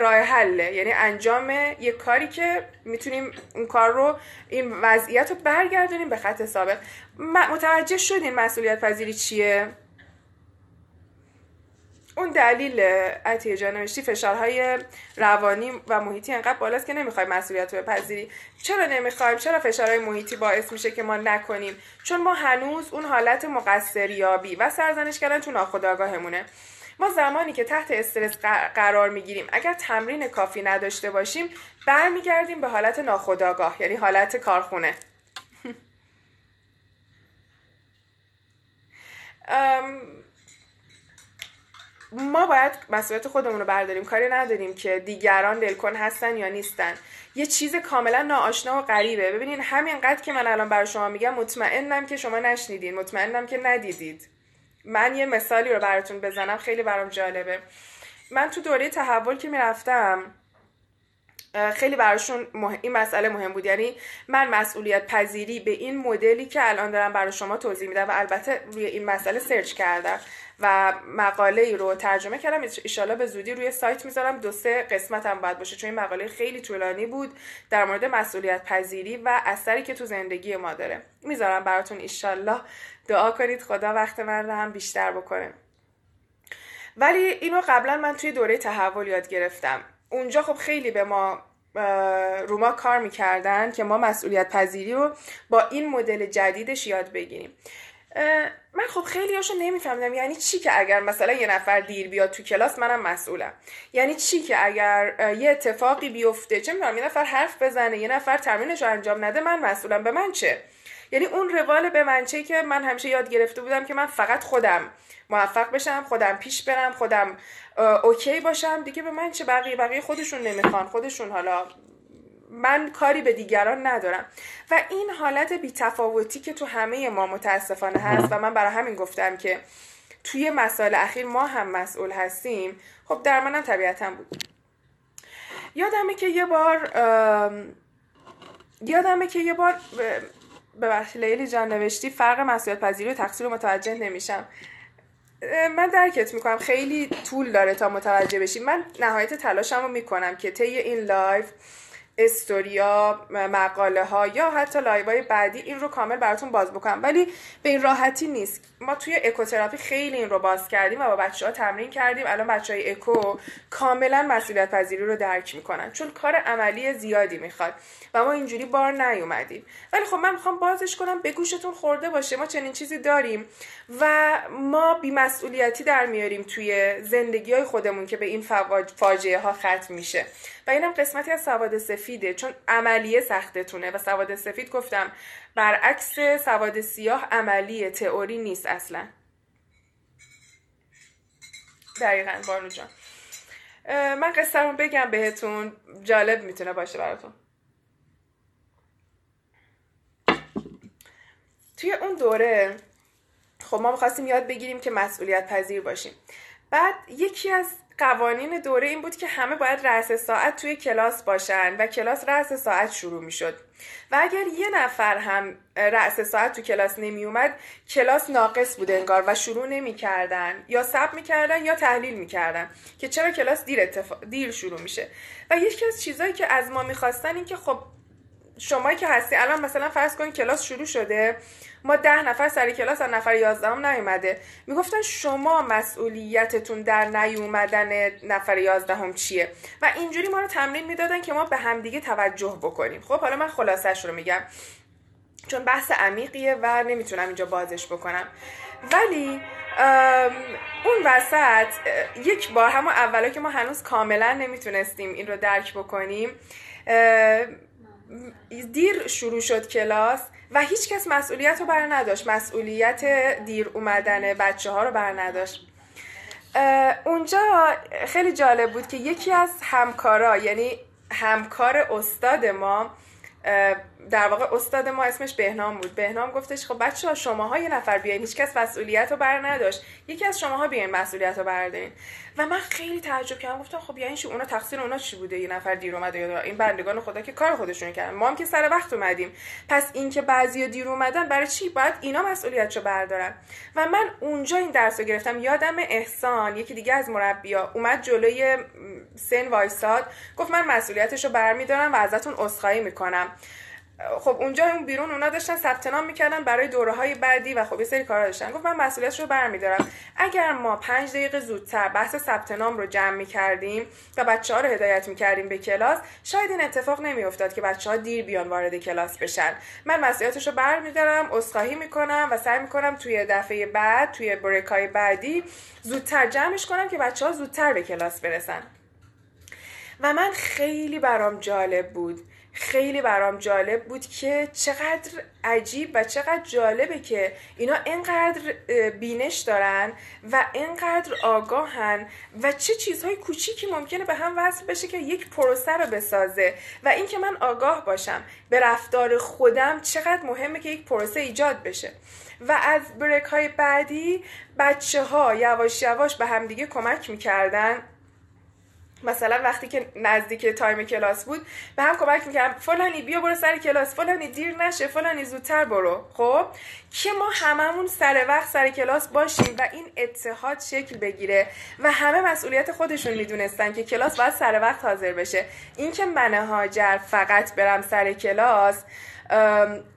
راه حله. یعنی انجام یه کاری که می‌تونیم اون کار رو این وضعیت رو برگردونیم به خط سابق. متوجه شدین مسئولیت پذیری چیه؟ اون دلیل عطیه نوشتی فشارهای روانی و محیطی انقدر بالاست که نمی‌خوایم مسئولیت رو بپذیری. چرا نمی‌خوایم؟ چرا فشارهای محیطی باعث میشه که ما نکنیم؟ چون ما هنوز اون حالت مقصریابی و سرزنش کردن تو ناخودآگاهمونه. ما زمانی که تحت استرس قرار می‌گیریم اگر تمرین کافی نداشته باشیم برمیگردیم به حالت ناخودآگاه یعنی حالت کارخونه. ما باید مسئولیت خودمون رو برداریم. کاری نداریم که دیگران دلکن هستن یا نیستن. یه چیز کاملا ناآشنا و غریبه. ببینین همینقدر که من الان برای شما میگم مطمئنم که شما نشنیدین. مطمئنم که ندیدید. من یه مثالی رو براتون بزنم. خیلی برام جالبه. من تو دوره تحول که می‌رفتم خیلی براشون این مسئله مهم بود. یعنی من مسئولیت پذیری به این مدلی که الان دارم برای شما توضیح میدم و البته روی این مسئله سرچ کردم. و مقاله ای رو ترجمه کردم. ایشالا به زودی روی سایت می‌ذارم. دو سه قسمت هم باید باشه چون این مقاله خیلی طولانی بود. در مورد مسئولیت پذیری و اثری که تو زندگی ما داره. می‌ذارم براتون ایشالله دعا کنید. خدا وقت من رو هم بیشتر بکنه. ولی اینو قبلا من توی دوره تحول یاد گرفتم. اونجا خب خیلی به ما رو ما کار می‌کردن که ما مسئولیت پذیری رو با این مدل جدیدش یاد بگیریم. من خب خیلی هاشو نمیفهمیدم. یعنی چی که اگر مثلا یه نفر دیر بیاد تو کلاس منم مسئولم. یعنی چی که اگر یه اتفاقی بیفته چه می‌دونم یه نفر حرف بزنه یه نفر تمرینش رو انجام نده من مسئولم. به من چه؟ یعنی اون روال به منچه که من همیشه یاد گرفته بودم که من فقط خودم موفق بشم خودم پیش برم خودم اوکی باشم. دیگه به من چه؟ بقیه بقیه خودشون نمی‌خوان. خودشون حالا من کاری به دیگران ندارم. و این حالت بی‌تفاوتی که تو همه ما متاسفانه هست و من برای همین گفتم که توی مسائل اخیر ما هم مسئول هستیم خب در منم طبیعتا بود. یادمه که یه بار یادمه که یه بار ببخشید لیلی جان نوشتی فرق مسئولیت پذیری و تقصیر رو متوجه نمیشم. من درکت می‌کنم خیلی طول داره تا متوجه بشیم من نهایت تلاشم رو می‌کنم که طی این لایو استوریا مقاله ها یا حتی لایو های بعدی این رو کامل براتون باز بکنم. ولی به این راحتی نیست. ما توی اکوتراپی خیلی این رو باز کردیم و با بچه ها تمرین کردیم. الان بچه های اکو کاملا مسئولیت پذیری رو درک می‌کنن. چون کار عملی زیادی می‌خواد. و ما اینجوری بار نیومدیم. ولی خب من می‌خوام بازش کنم. به گوشتون خورده باشه. ما چنین چیزی داریم. و ما بی‌مسئولیتی در میاریم توی زندگی های خودمون که به این فاجعه ها ختم میشه. و اینم قسمتی از سواد سفیده چون عملیه سختتونه و سواد سفید گفتم برعکس سواد سیاه عملیه تئوری نیست اصلا. دقیقا بانو جان. من قصه رو بگم بهتون جالب می‌تونه باشه براتون. توی اون دوره خب ما می‌خواستیم یاد بگیریم که مسئولیت پذیر باشیم. بعد یکی از قوانین دوره این بود که همه باید رأس ساعت توی کلاس باشن و کلاس رأس ساعت شروع می‌شد. و اگر یه نفر هم رأس ساعت تو کلاس نمی اومد کلاس ناقص بود انگار و شروع نمی‌کردن. یا سب می‌کردن یا تحلیل می‌کردن که چرا کلاس دیر, اتفا... دیر شروع میشه. و یکی از چیزهایی که از ما می‌خواستن این که خب شمایی که هستی الان مثلا فرض کن کلاس شروع شده ما ده نفر سر کلاس از نفر یازدهم نیومده. می‌گفتن شما مسئولیتتون در نیومدن نفر یازدهم چیه؟ و اینجوری ما رو تمرین می‌دادن که ما به همدیگه توجه بکنیم. خب حالا من خلاصش رو میگم. چون بحث عمیقیه و نمی‌تونم اینجا بازش بکنم. ولی اون وسط یک بار همون اولا که ما هنوز کاملا نمی‌تونستیم این رو درک بکنیم دیر شروع شد کلاس. و هیچ کس مسئولیت رو بر نداشت مسئولیت دیر اومدن بچه ها رو بر نداشت اونجا خیلی جالب بود که یکی از همکارا یعنی همکار استاد ما در واقع استاد ما اسمش بهنام بود. بهنام گفتش خب بچه ها شماها یه نفر بیاین هیچ کس مسئولیت رو بر نداشت. یکی از شماها بیاین مسئولیت رو بردارین. و من خیلی تعجب کردم. گفتم خب یعنی اونا تقصیر اونا چی بوده؟ یه نفر دیر اومده یا این بندگان خدا که کار خودشون کردن. ما هم که سر وقت اومدیم. پس اینکه بعضیا دیر اومدن برای چی؟ باید اینا مسئولیتشو بردارن. و من اونجا این درس رو گرفتم. یادم احسان یکی دیگه از مربیا اومد جلوی سن وایساد. گفت من مسئولیتشو برمیدارم و ازتون عذرخواهی می‌کنم. خب اونجا اون بیرون اونا داشتن ثبت نام می‌کردن برای دوره های بعدی و خب یه سری کارا داشتن. گفت من مسئولیتش رو برمیدارم. اگر ما پنج دقیقه زودتر بحث ثبت نام رو جمع می‌کردیم و بچه ها رو هدایت می‌کردیم به کلاس شاید این اتفاق نمیافتاد که بچه ها دیر بیان وارد کلاس بشن. من مسئولیتش رو برمیدارم عذرخواهی می‌کنم و سعی می‌کنم توی دفعه بعد توی بریک های بعدی زودتر جمعش کنم که بچه ها زودتر به کلاس برسن. و من خیلی برام جالب بود خیلی برام جالب بود که چقدر عجیب و چقدر جالبه که اینا اینقدر بینش دارن و اینقدر آگاهن و چه چیزهای کوچیکی ممکنه به هم وصل بشه که یک پروسه رو بسازه و اینکه من آگاه باشم به رفتار خودم چقدر مهمه که یک پروسه ایجاد بشه. و از break های بعدی بچه ها یواش یواش به همدیگه کمک می‌کردن. مثلا وقتی که نزدیک time کلاس بود به هم کمک می‌کردم فلانی بیا برو سر کلاس فلانی دیر نشه فلانی زودتر برو. خب که ما هممون سر وقت سر کلاس باشیم و این اتحاد شکل بگیره و همه مسئولیت خودشون می‌دونستن که کلاس باید سر وقت حاضر بشه. اینکه من هاجر فقط برم سر کلاس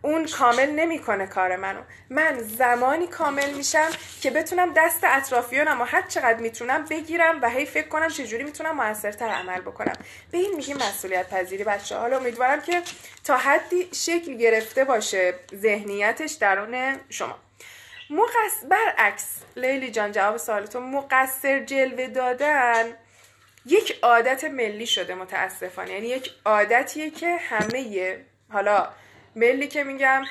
اون کامل نمی‌کنه کار منو. من زمانی کامل میشم که بتونم دست اطرافیانم و هر چقدر می‌تونم بگیرم و هی فکر کنم چجوری می‌تونم موثرتر عمل بکنم. به این میگیم مسئولیت پذیری بچه. حالا امیدوارم که تا حدی شکل گرفته باشه ذهنیتش درون شما. مقص برعکس لیلی جان جواب سوالتون مقصر جلوه دادن یک عادت ملی شده متاسفانه. یعنی یک عادتیه که همه حالا ملی که میگم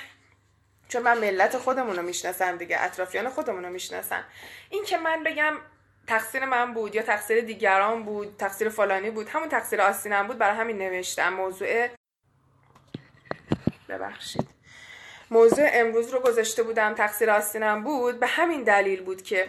چون من ملت خودمون رو می‌شناسم دیگه اطرافیان خودمون رو می‌شناسم این که من بگم تقصیر من بود یا تقصیر دیگران بود تقصیر فلانی بود همون تقصیر آستینم بود برای همین نوشتم. موضوع ببخشید. موضوع امروز رو گذاشته بودم تقصیر آستینم بود به همین دلیل بود که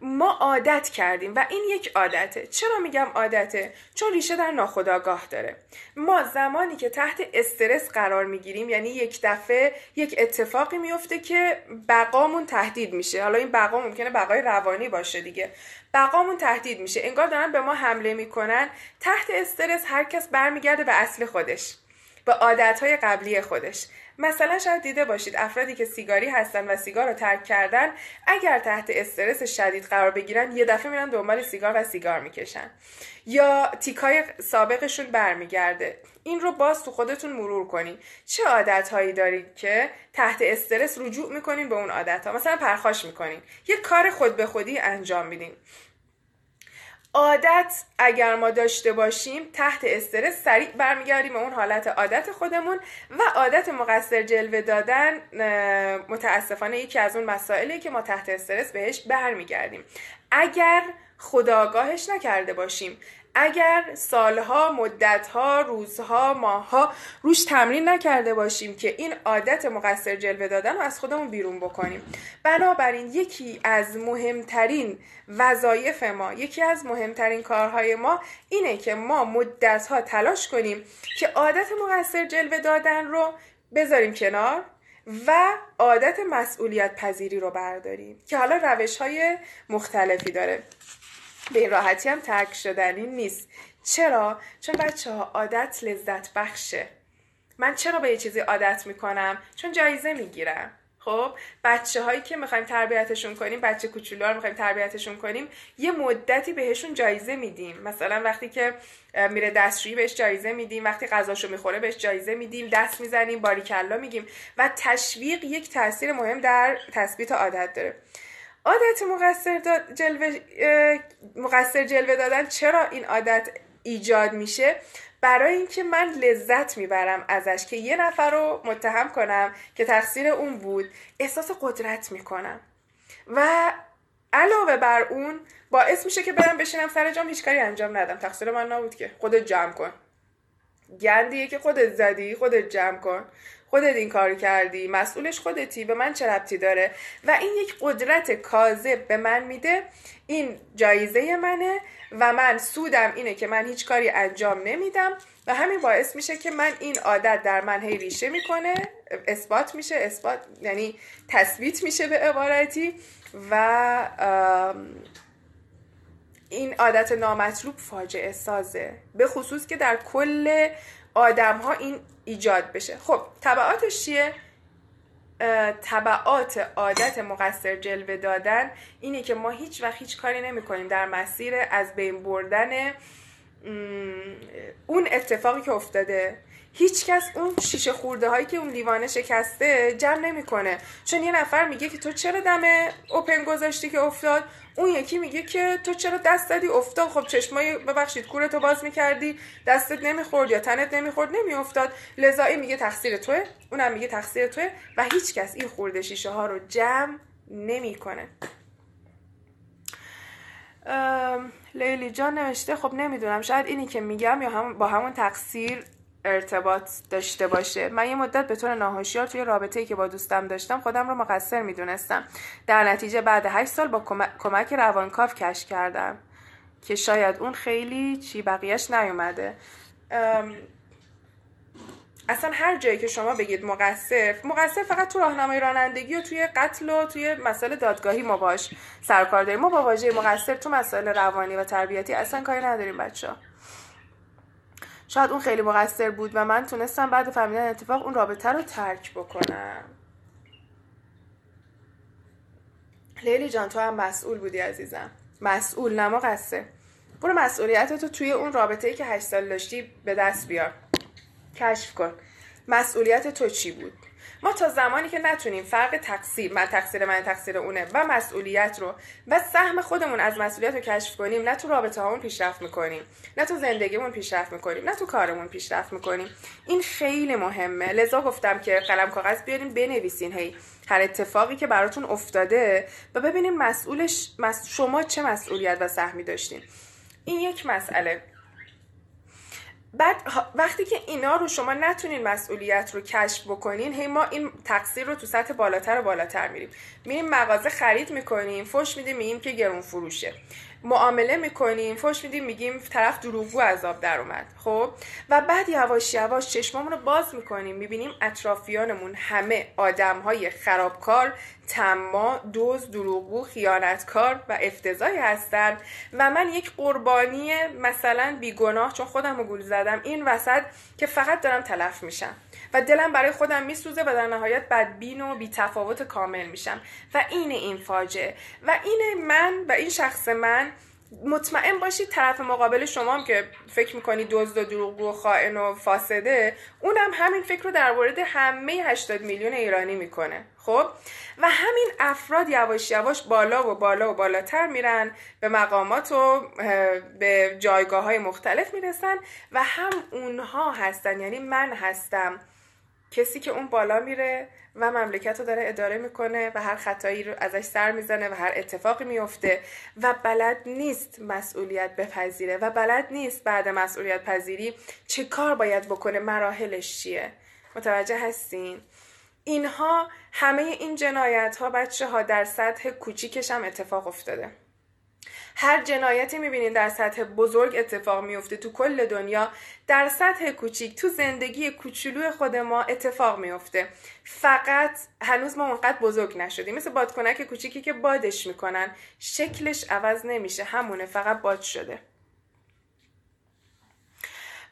ما عادت کردیم و این یک عادته. چرا میگم عادته؟ چون ریشه در ناخودآگاه داره. ما زمانی که تحت استرس قرار می‌گیریم یعنی یک دفعه یک اتفاقی میفته که بقامون تهدید میشه. حالا این بقا ممکنه بقای روانی باشه دیگه. بقامون تهدید میشه. انگار دارن به ما حمله می‌کنن. تحت استرس هر کس برمیگرده به اصل خودش. به عادتهای قبلی خودش. مثلا شاید دیده باشید افرادی که سیگاری هستن و سیگار رو ترک کردن اگر تحت استرس شدید قرار بگیرن یه دفعه میرن دنبال سیگار و سیگار می‌کشن. یا تیکای سابقشون برمیگرده. این رو باز تو خودتون مرور کنین. چه عادت هایی دارید که تحت استرس رجوع می‌کنین به اون عادت ها مثلا پرخاش می‌کنین. یه کار خود به خودی انجام میدین. عادت اگر ما داشته باشیم تحت استرس سریع برمیگردیم به اون حالت عادت خودمون و عادت مقصر جلوه دادن متاسفانه یکی از اون مسائلی که ما تحت استرس بهش برمیگردیم. اگر خداگاهش نکرده باشیم اگر سالها، مدتها، روزها، ماهها روش تمرین نکرده باشیم که این عادت مقصر جلوه دادن رو از خودمون بیرون بکنیم. بنابراین یکی از مهمترین وظایف ما یکی از مهمترین کارهای ما اینه که ما مدتها تلاش کنیم که عادت مقصر جلوه دادن رو بذاریم کنار و عادت مسئولیت پذیری رو برداریم که حالا روش های مختلفی داره. به این راحتی هم ترک شدنی نیست. چرا؟ چون بچه ها عادت لذت بخشه. من چرا به یه چیزی عادت می‌کنم؟ چون جایزه می‌گیرم. خب بچه هایی که می‌خوایم تربیتشون کنیم بچه کوچولو رو می‌خوایم تربیتشون کنیم یه مدتی بهشون جایزه میدیم. مثلا وقتی که میره دستشویی بهش جایزه میدیم وقتی غذاشو می‌خوره بهش جایزه میدیم دست می‌زنیم باریکلا میگیم و تشویق یک تاثیر مهم در تثبیت عادت داره. عادت مقصر, جلوه مقصر جلوه دادن چرا این عادت ایجاد میشه؟ برای اینکه من لذت می‌برم ازش که یه نفر رو متهم کنم که تقصیر اون بود احساس قدرت می‌کنم. و علاوه بر اون باعث میشه که برم بشینم سر جام هیچ کاری انجام ندم تقصیر من نبود که. خودت جمع کن. گندیه که خودت زدی خودت جمع کن. خودت این کار کردی مسئولش خودتی به من چه ربطی داره؟ و این یک قدرت کاذب به من میده این جایزه منه و من سودم اینه که من هیچ کاری انجام نمیدم و همین باعث میشه که من این عادت در من هی ریشه می‌کنه اثبات میشه اثبات یعنی تثبیت میشه به عبارتی و این عادت نامطلوب فاجعه سازه. به خصوص که در کل آدم ها این ایجاد بشه خب طبعاتش چیه؟ طبعات عادت مقصر جلوه دادن اینه که ما هیچ وقت هیچ کاری نمی کنیم در مسیر از بین بردن اون اتفاقی که افتاده هیچ کس اون شیشه خورده هایی که اون لیوانه شکسته جمع نمی‌کنه. چون یه نفر میگه که تو چرا دم اوپن گذاشتی که افتاد؟ اون یکی میگه که تو چرا دست دادی افتاد. خب چشمای ببخشید کورتو باز می‌کردی دستت نمی‌خورد یا تنت نمی‌خورد؟ نمیافتاد. لذایی میگه تقصیر توه اونم میگه تقصیر توه و هیچ کس این خورده شیشه ها رو جمع نمی‌کنه. لیلی جان نوشته خب نمی‌دونم شاید اینی که میگم یا هم با همون تقصیر ارتباط داشته باشه. من یه مدت به طور ناهشیار توی رابطه‌ای که با دوستم داشتم خودم رو مقصر می‌دونستم. در نتیجه بعد هشت سال با کمک روانکاو کش کردم که شاید اون خیلی چی بقیهش نیومده. اصلا هر جایی که شما بگید مقصر مقصر فقط تو راهنمای رانندگی و توی قتل و توی مسائل دادگاهی ما باش سرکار داریم. ما با واژه مقصر تو مسائل روانی و تربیتی اصلا کاری نداریم بچه ها شاید اون خیلی مقصر بود و من تونستم بعد فهمیدن اتفاق اون رابطه رو ترک بکنم. لیلی جان تو هم مسئول بودی عزیزم. مسئول نه مقصر. برو مسئولیت تو توی اون رابطه ای که هشت سال داشتی به دست بیار. کشف کن. مسئولیت تو چی بود؟ ما تا زمانی که نتونیم فرق تقصیر من تقصیر من تقصیر اونه و مسئولیت رو و سهم خودمون از مسئولیت رو کشف کنیم نه تو رابطه هامون پیشرفت می‌کنیم نه تو زندگیمون پیشرفت می‌کنیم نه تو کارمون پیشرفت می‌کنیم. این خیلی مهمه. لذا گفتم که قلم کاغذ بیارین بنویسین. هی هر اتفاقی که براتون افتاده و ببینیم مسئولش شما چه مسئولیت و سهمی داشتین. این یک مسئله. بعد وقتی که اینا رو شما نتونین مسئولیت رو کشف بکنین هی ما این تقصیر رو تو سطح بالاتر و بالاتر میریم. میریم مغازه خرید می‌کنیم فش میدیم میگیم که گرون فروشه. معامله می‌کنیم فش میدیم میگیم طرف دروغگو عذاب در اومد خب؟ و بعد یواش یواش چشمامون رو باز می‌کنیم می‌بینیم اطرافیانمون همه آدم های خرابکار تما دوز دروغگو خیانتکار و افتضاحی هستن و من یک قربانی مثلا بیگناه چون خودم رو گول زدم این وسط که فقط دارم تلف میشم. و دلم برای خودم میسوزه و در نهایت بدبین و بیتفاوت کامل میشم. و این این فاجعه. و این من و این شخص من مطمئن باشید طرف مقابل شما هم که فکر می‌کنید دزد و دروغگو و خائن و فاسده اونم همین فکر رو در مورد همه 80 میلیون ایرانی می‌کنه. خب؟ و همین افراد یواش یواش بالا و بالا و بالاتر میرن به مقامات و به جایگاه های مختلف می‌رسن و هم اونها هستن یعنی من هستم. کسی که اون بالا میره و مملکت رو داره اداره می‌کنه و هر خطایی رو ازش سر می‌زنه و هر اتفاقی میفته و بلد نیست مسئولیت بپذیره و بلد نیست بعد مسئولیت پذیری چه کار باید بکنه مراحلش چیه؟ متوجه هستین؟ اینها همه این جنایت ها بچه ها در سطح کوچیکش هم اتفاق افتاده. هر جنایتی می‌بینین در سطح بزرگ اتفاق میفته تو کل دنیا در سطح کوچیک تو زندگی کوچولو خود ما اتفاق میفته فقط هنوز ما اونقدر بزرگ نشدیم. مثل بادکنک کوچیکی که بادش می‌کنن شکلش عوض نمیشه. همونه فقط باد شده.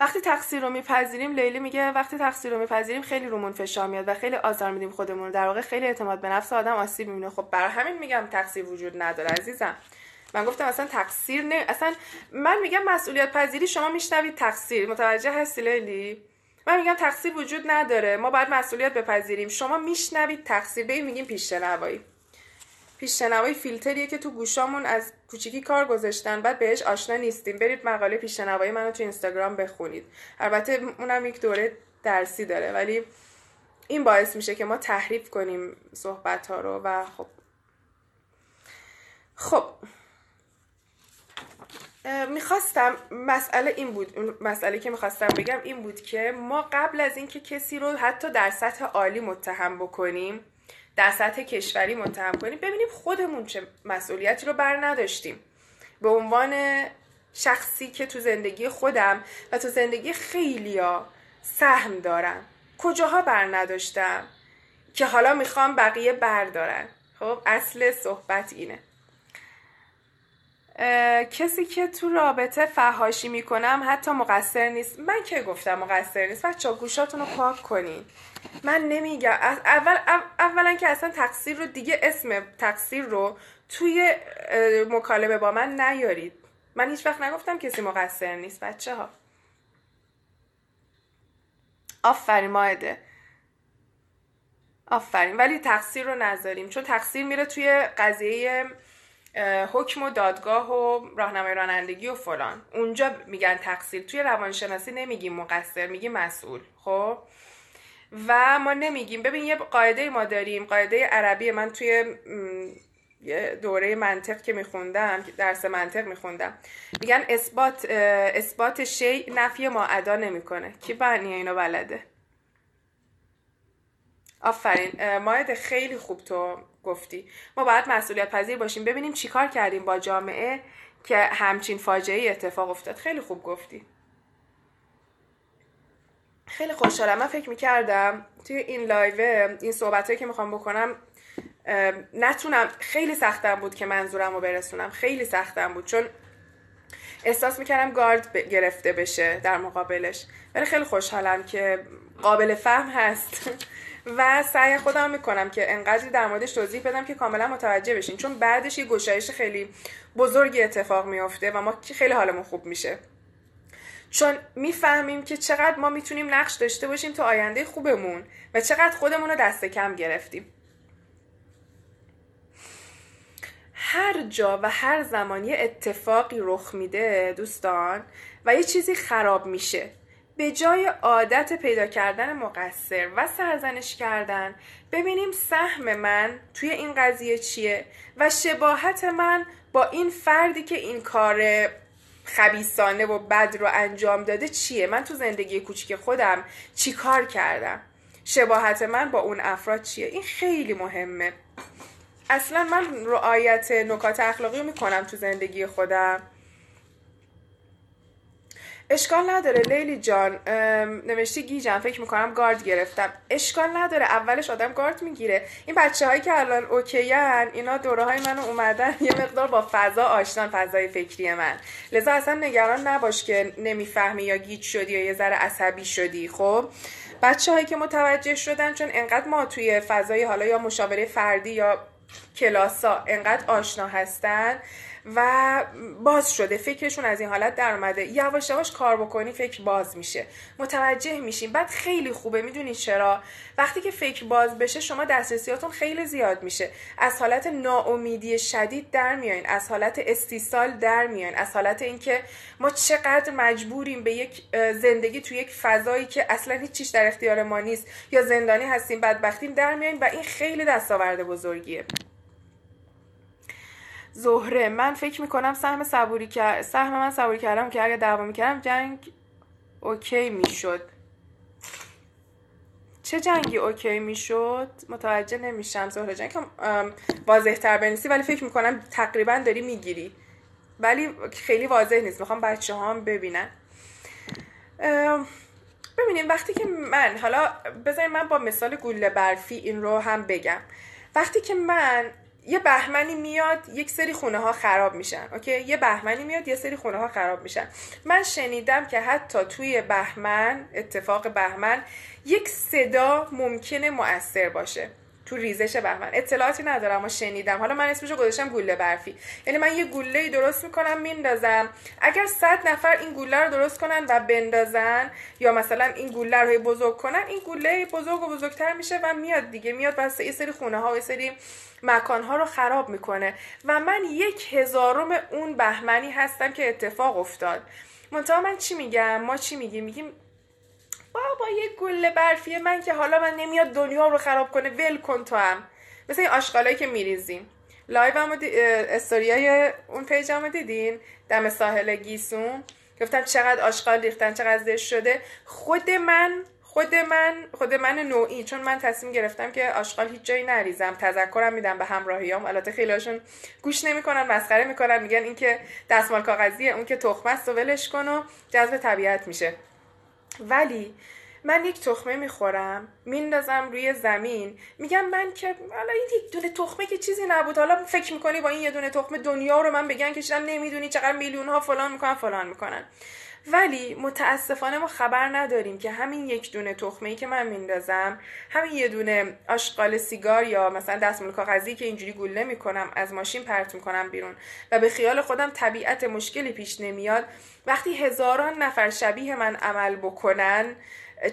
وقتی تقصیر رو میپذیریم لیلی میگه وقتی تقصیر رو میپذیریم خیلی رومون فشار میاد و خیلی آزار میدیم خودمون در واقع خیلی اعتماد به نفس آدم آسیب می‌بینه. خب برای همین میگم تقصیر وجود نداره عزیزم. من گفتم اصلا تقصیر نه اصلا من میگم مسئولیت پذیری شما میشنوید تقصیر. متوجه هستی لیلی؟ من میگم تقصیر وجود نداره. ما باید مسئولیت بپذیریم. شما میشنوید تقصیر. به میگیم پیشنوایی پیشنوایی فیلتریه که تو گوشامون از کوچیکی کار گذاشتن. بعد بهش آشنا نیستیم. برید مقاله پیشنوایی منو تو اینستاگرام بخونید. البته اونم یک دوره درسی داره. ولی این باعث میشه که ما تحریف کنیم صحبت ها رو و خب خب می‌خواستم مسئله این بود مسئله که می‌خواستم بگم این بود که ما قبل از اینکه کسی رو حتی در سطح عالی متهم بکنیم در سطح کشوری متهم کنیم ببینیم خودمون چه مسئولیتی رو بر نداشتیم. به عنوان شخصی که تو زندگی خودم و تو زندگی خیلیا سهم دارم. کجاها بر نداشتم که حالا می‌خوام بقیه بردارن؟ خب اصل صحبت اینه. کسی که تو رابطه فهاشی می‌کنم حتی مقصر نیست. من که گفتم مقصر نیست. بچه گوشاتون رو پاک کنین. من نمیگم. اول اولا که اصلا تقصیر رو دیگه اسم تقصیر رو توی مکالمه با من نیارید. من هیچ وقت نگفتم کسی مقصر نیست بچه ها آفرین ماهده. آفرین. ولی تقصیر رو نذاریم. چون تقصیر میره توی قضیه حکم و دادگاه و راهنمای رانندگی و فلان. اونجا میگن تقصیر. توی روانشناسی نمیگیم مقصر میگیم مسئول. خب؟ و ما نمیگیم. ببین یه قاعده ما داریم. قاعده عربی من توی دوره منطق که میخوندم درس منطق میخوندم. میگن اثبات اثبات شی نفی ماعدا نمی‌کنه. کی بنی اینو بلده؟ آفرین. ماید خیلی خوب تو گفتی. ما باید مسئولیت پذیر باشیم. ببینیم چیکار کردیم با جامعه که همچین فاجعه اتفاق افتاد. خیلی خوب گفتی. خیلی خوشحالم. من فکر می‌کردم توی این لایو این صحبت که می‌خوام بکنم نتونم خیلی سختم بود که منظورم رو برسونم. خیلی سختم بود. چون احساس می‌کردم گارد گرفته بشه در مقابلش. ولی خیلی خوشحالم که قابل فهم هست. و سعی خودم می‌کنم که انقدری در موردش توضیح بدم که کاملا متوجه بشین. چون بعدش یه گشایش خیلی بزرگی اتفاق میافته و ما خیلی حالمون خوب میشه. چون می‌فهمیم که چقدر ما می‌تونیم نقش داشته باشیم تو آینده خوبمون و چقدر خودمون رو دست کم گرفتیم. هر جا و هر زمان یه اتفاقی رخ میده دوستان و یه چیزی خراب میشه. به جای عادت پیدا کردن مقصر و سرزنش کردن ببینیم سهم من توی این قضیه چیه و شباهت من با این فردی که این کار خبیسانه و بد رو انجام داده چیه؟ من تو زندگی کوچیک خودم چی کار کردم؟ شباهت من با اون افراد چیه؟ این خیلی مهمه. اصلا من رعایت نکات اخلاقی می‌کنم تو زندگی خودم. اشکال نداره لیلی جان. نوشتی گیجم فکر می‌کنم گارد گرفتم. اشکال نداره اولش آدم گارد می‌گیره. این بچه هایی که الان اوکیان اینا دوره های منو اومدن یه مقدار با فضا آشنان فضای فکری من. لذا اصلا نگران نباش که نمی‌فهمی یا گیج شدی یا یه ذره عصبی شدی خب؟ بچه هایی که متوجه شدن چون انقدر ما توی فضای حالا یا مشاوره فردی یا کلاسا انقدر آشنا هستن و باز شده. فکرشون از این حالت در اومده. یواش یواش کار بکنی فکر باز میشه. متوجه میشین بعد خیلی خوبه. می‌دونید چرا؟ وقتی که فکر باز بشه شما دسترسیاتون خیلی زیاد میشه. از حالت ناامیدی شدید در میایین. از حالت استیصال در میایین. از حالت اینکه ما چقدر مجبوریم به یک زندگی تو یک فضایی که اصلا هیچ چیز در اختیار ما نیست یا زندانی هستیم بدبختیم در میایین و این خیلی دستاورد بزرگیه. زهره من فکر می‌کنم سهم صبوری که سهم من صبوری کردم که اگه دعوا می‌کردم جنگ اوکی می‌شد. چه جنگی اوکی می‌شد؟ متوجه نمیشم زهره جنگ. واضح تر بنویسی ولی فکر می‌کنم تقریبا داری می‌گیری. ولی خیلی واضح نیست. می‌خوام بچه هم ببینن ببینیم وقتی که من حالا بذاریم من با مثال گوله برفی این رو هم بگم. وقتی که من یه بهمنی میاد یک سری خونه ها خراب میشن اوکی؟ یه بهمنی میاد یه سری خونه ها خراب میشن. من شنیدم که حتی توی بهمن اتفاق بهمن یک صدا ممکنه مؤثر باشه. تو ریزش بهمن. اطلاعاتی ندارم اما شنیدم. حالا من اسمشو گذاشتم گوله برفی. یعنی من یه گوله ای درست می‌کنم میندازم. اگر صد نفر این گوله رو درست کنن و بندازن یا مثلا این گوله رو بزرگ کنن این گوله بزرگ و بزرگتر میشه و میاد دیگه. میاد بس یه سری خونه ها و یه سری مکان ها رو خراب می‌کنه. و من یک هزارم اون بهمنی هستم که اتفاق افتاد. منتها من چی میگم؟ ما چی میگیم؟ میگیم بابا یه گله برفی. من که حالا من نمیاد دنیا رو خراب کنه. ول کن تو هم. مثل این که میریزیم live هم دی... استوریای اون page هم دیدین؟ دم ساحل گیسون گفتم چقدر آشغال ریختن چقدر زشت شده. خود من خود من خود من نوعی. چون من تصمیم گرفتم که آشغال هیچ جایی نریزم. تذکرم میدم به همراهیام. البته خیلیشون گوش نمی‌کنن مسخره می‌کنن. میگن اینکه دستمال کاغذیه اون که تخمه است و ولش کن و جذب طبیعت میشه. ولی من یک تخمه می‌خورم میندازم روی زمین میگم من که حالا این یک دونه تخمه که چیزی نبود. حالا فکر می‌کنی با این یه دونه تخمه دنیا رو من بگن کشیدم نمی‌دونی چقدر میلیون ها فلان می‌کنن فلان می‌کنن. ولی متاسفانه ما خبر نداریم که همین یک دونه تخمه ای که من میندازم همین یه دونه آشغال سیگار یا مثلا دستمال کاغذی که اینجوری گله می‌کنم از ماشین پرت می‌کنم بیرون و به خیال خودم طبیعت مشکلی پیش نمیاد. وقتی هزاران نفر شبیه من عمل بکنن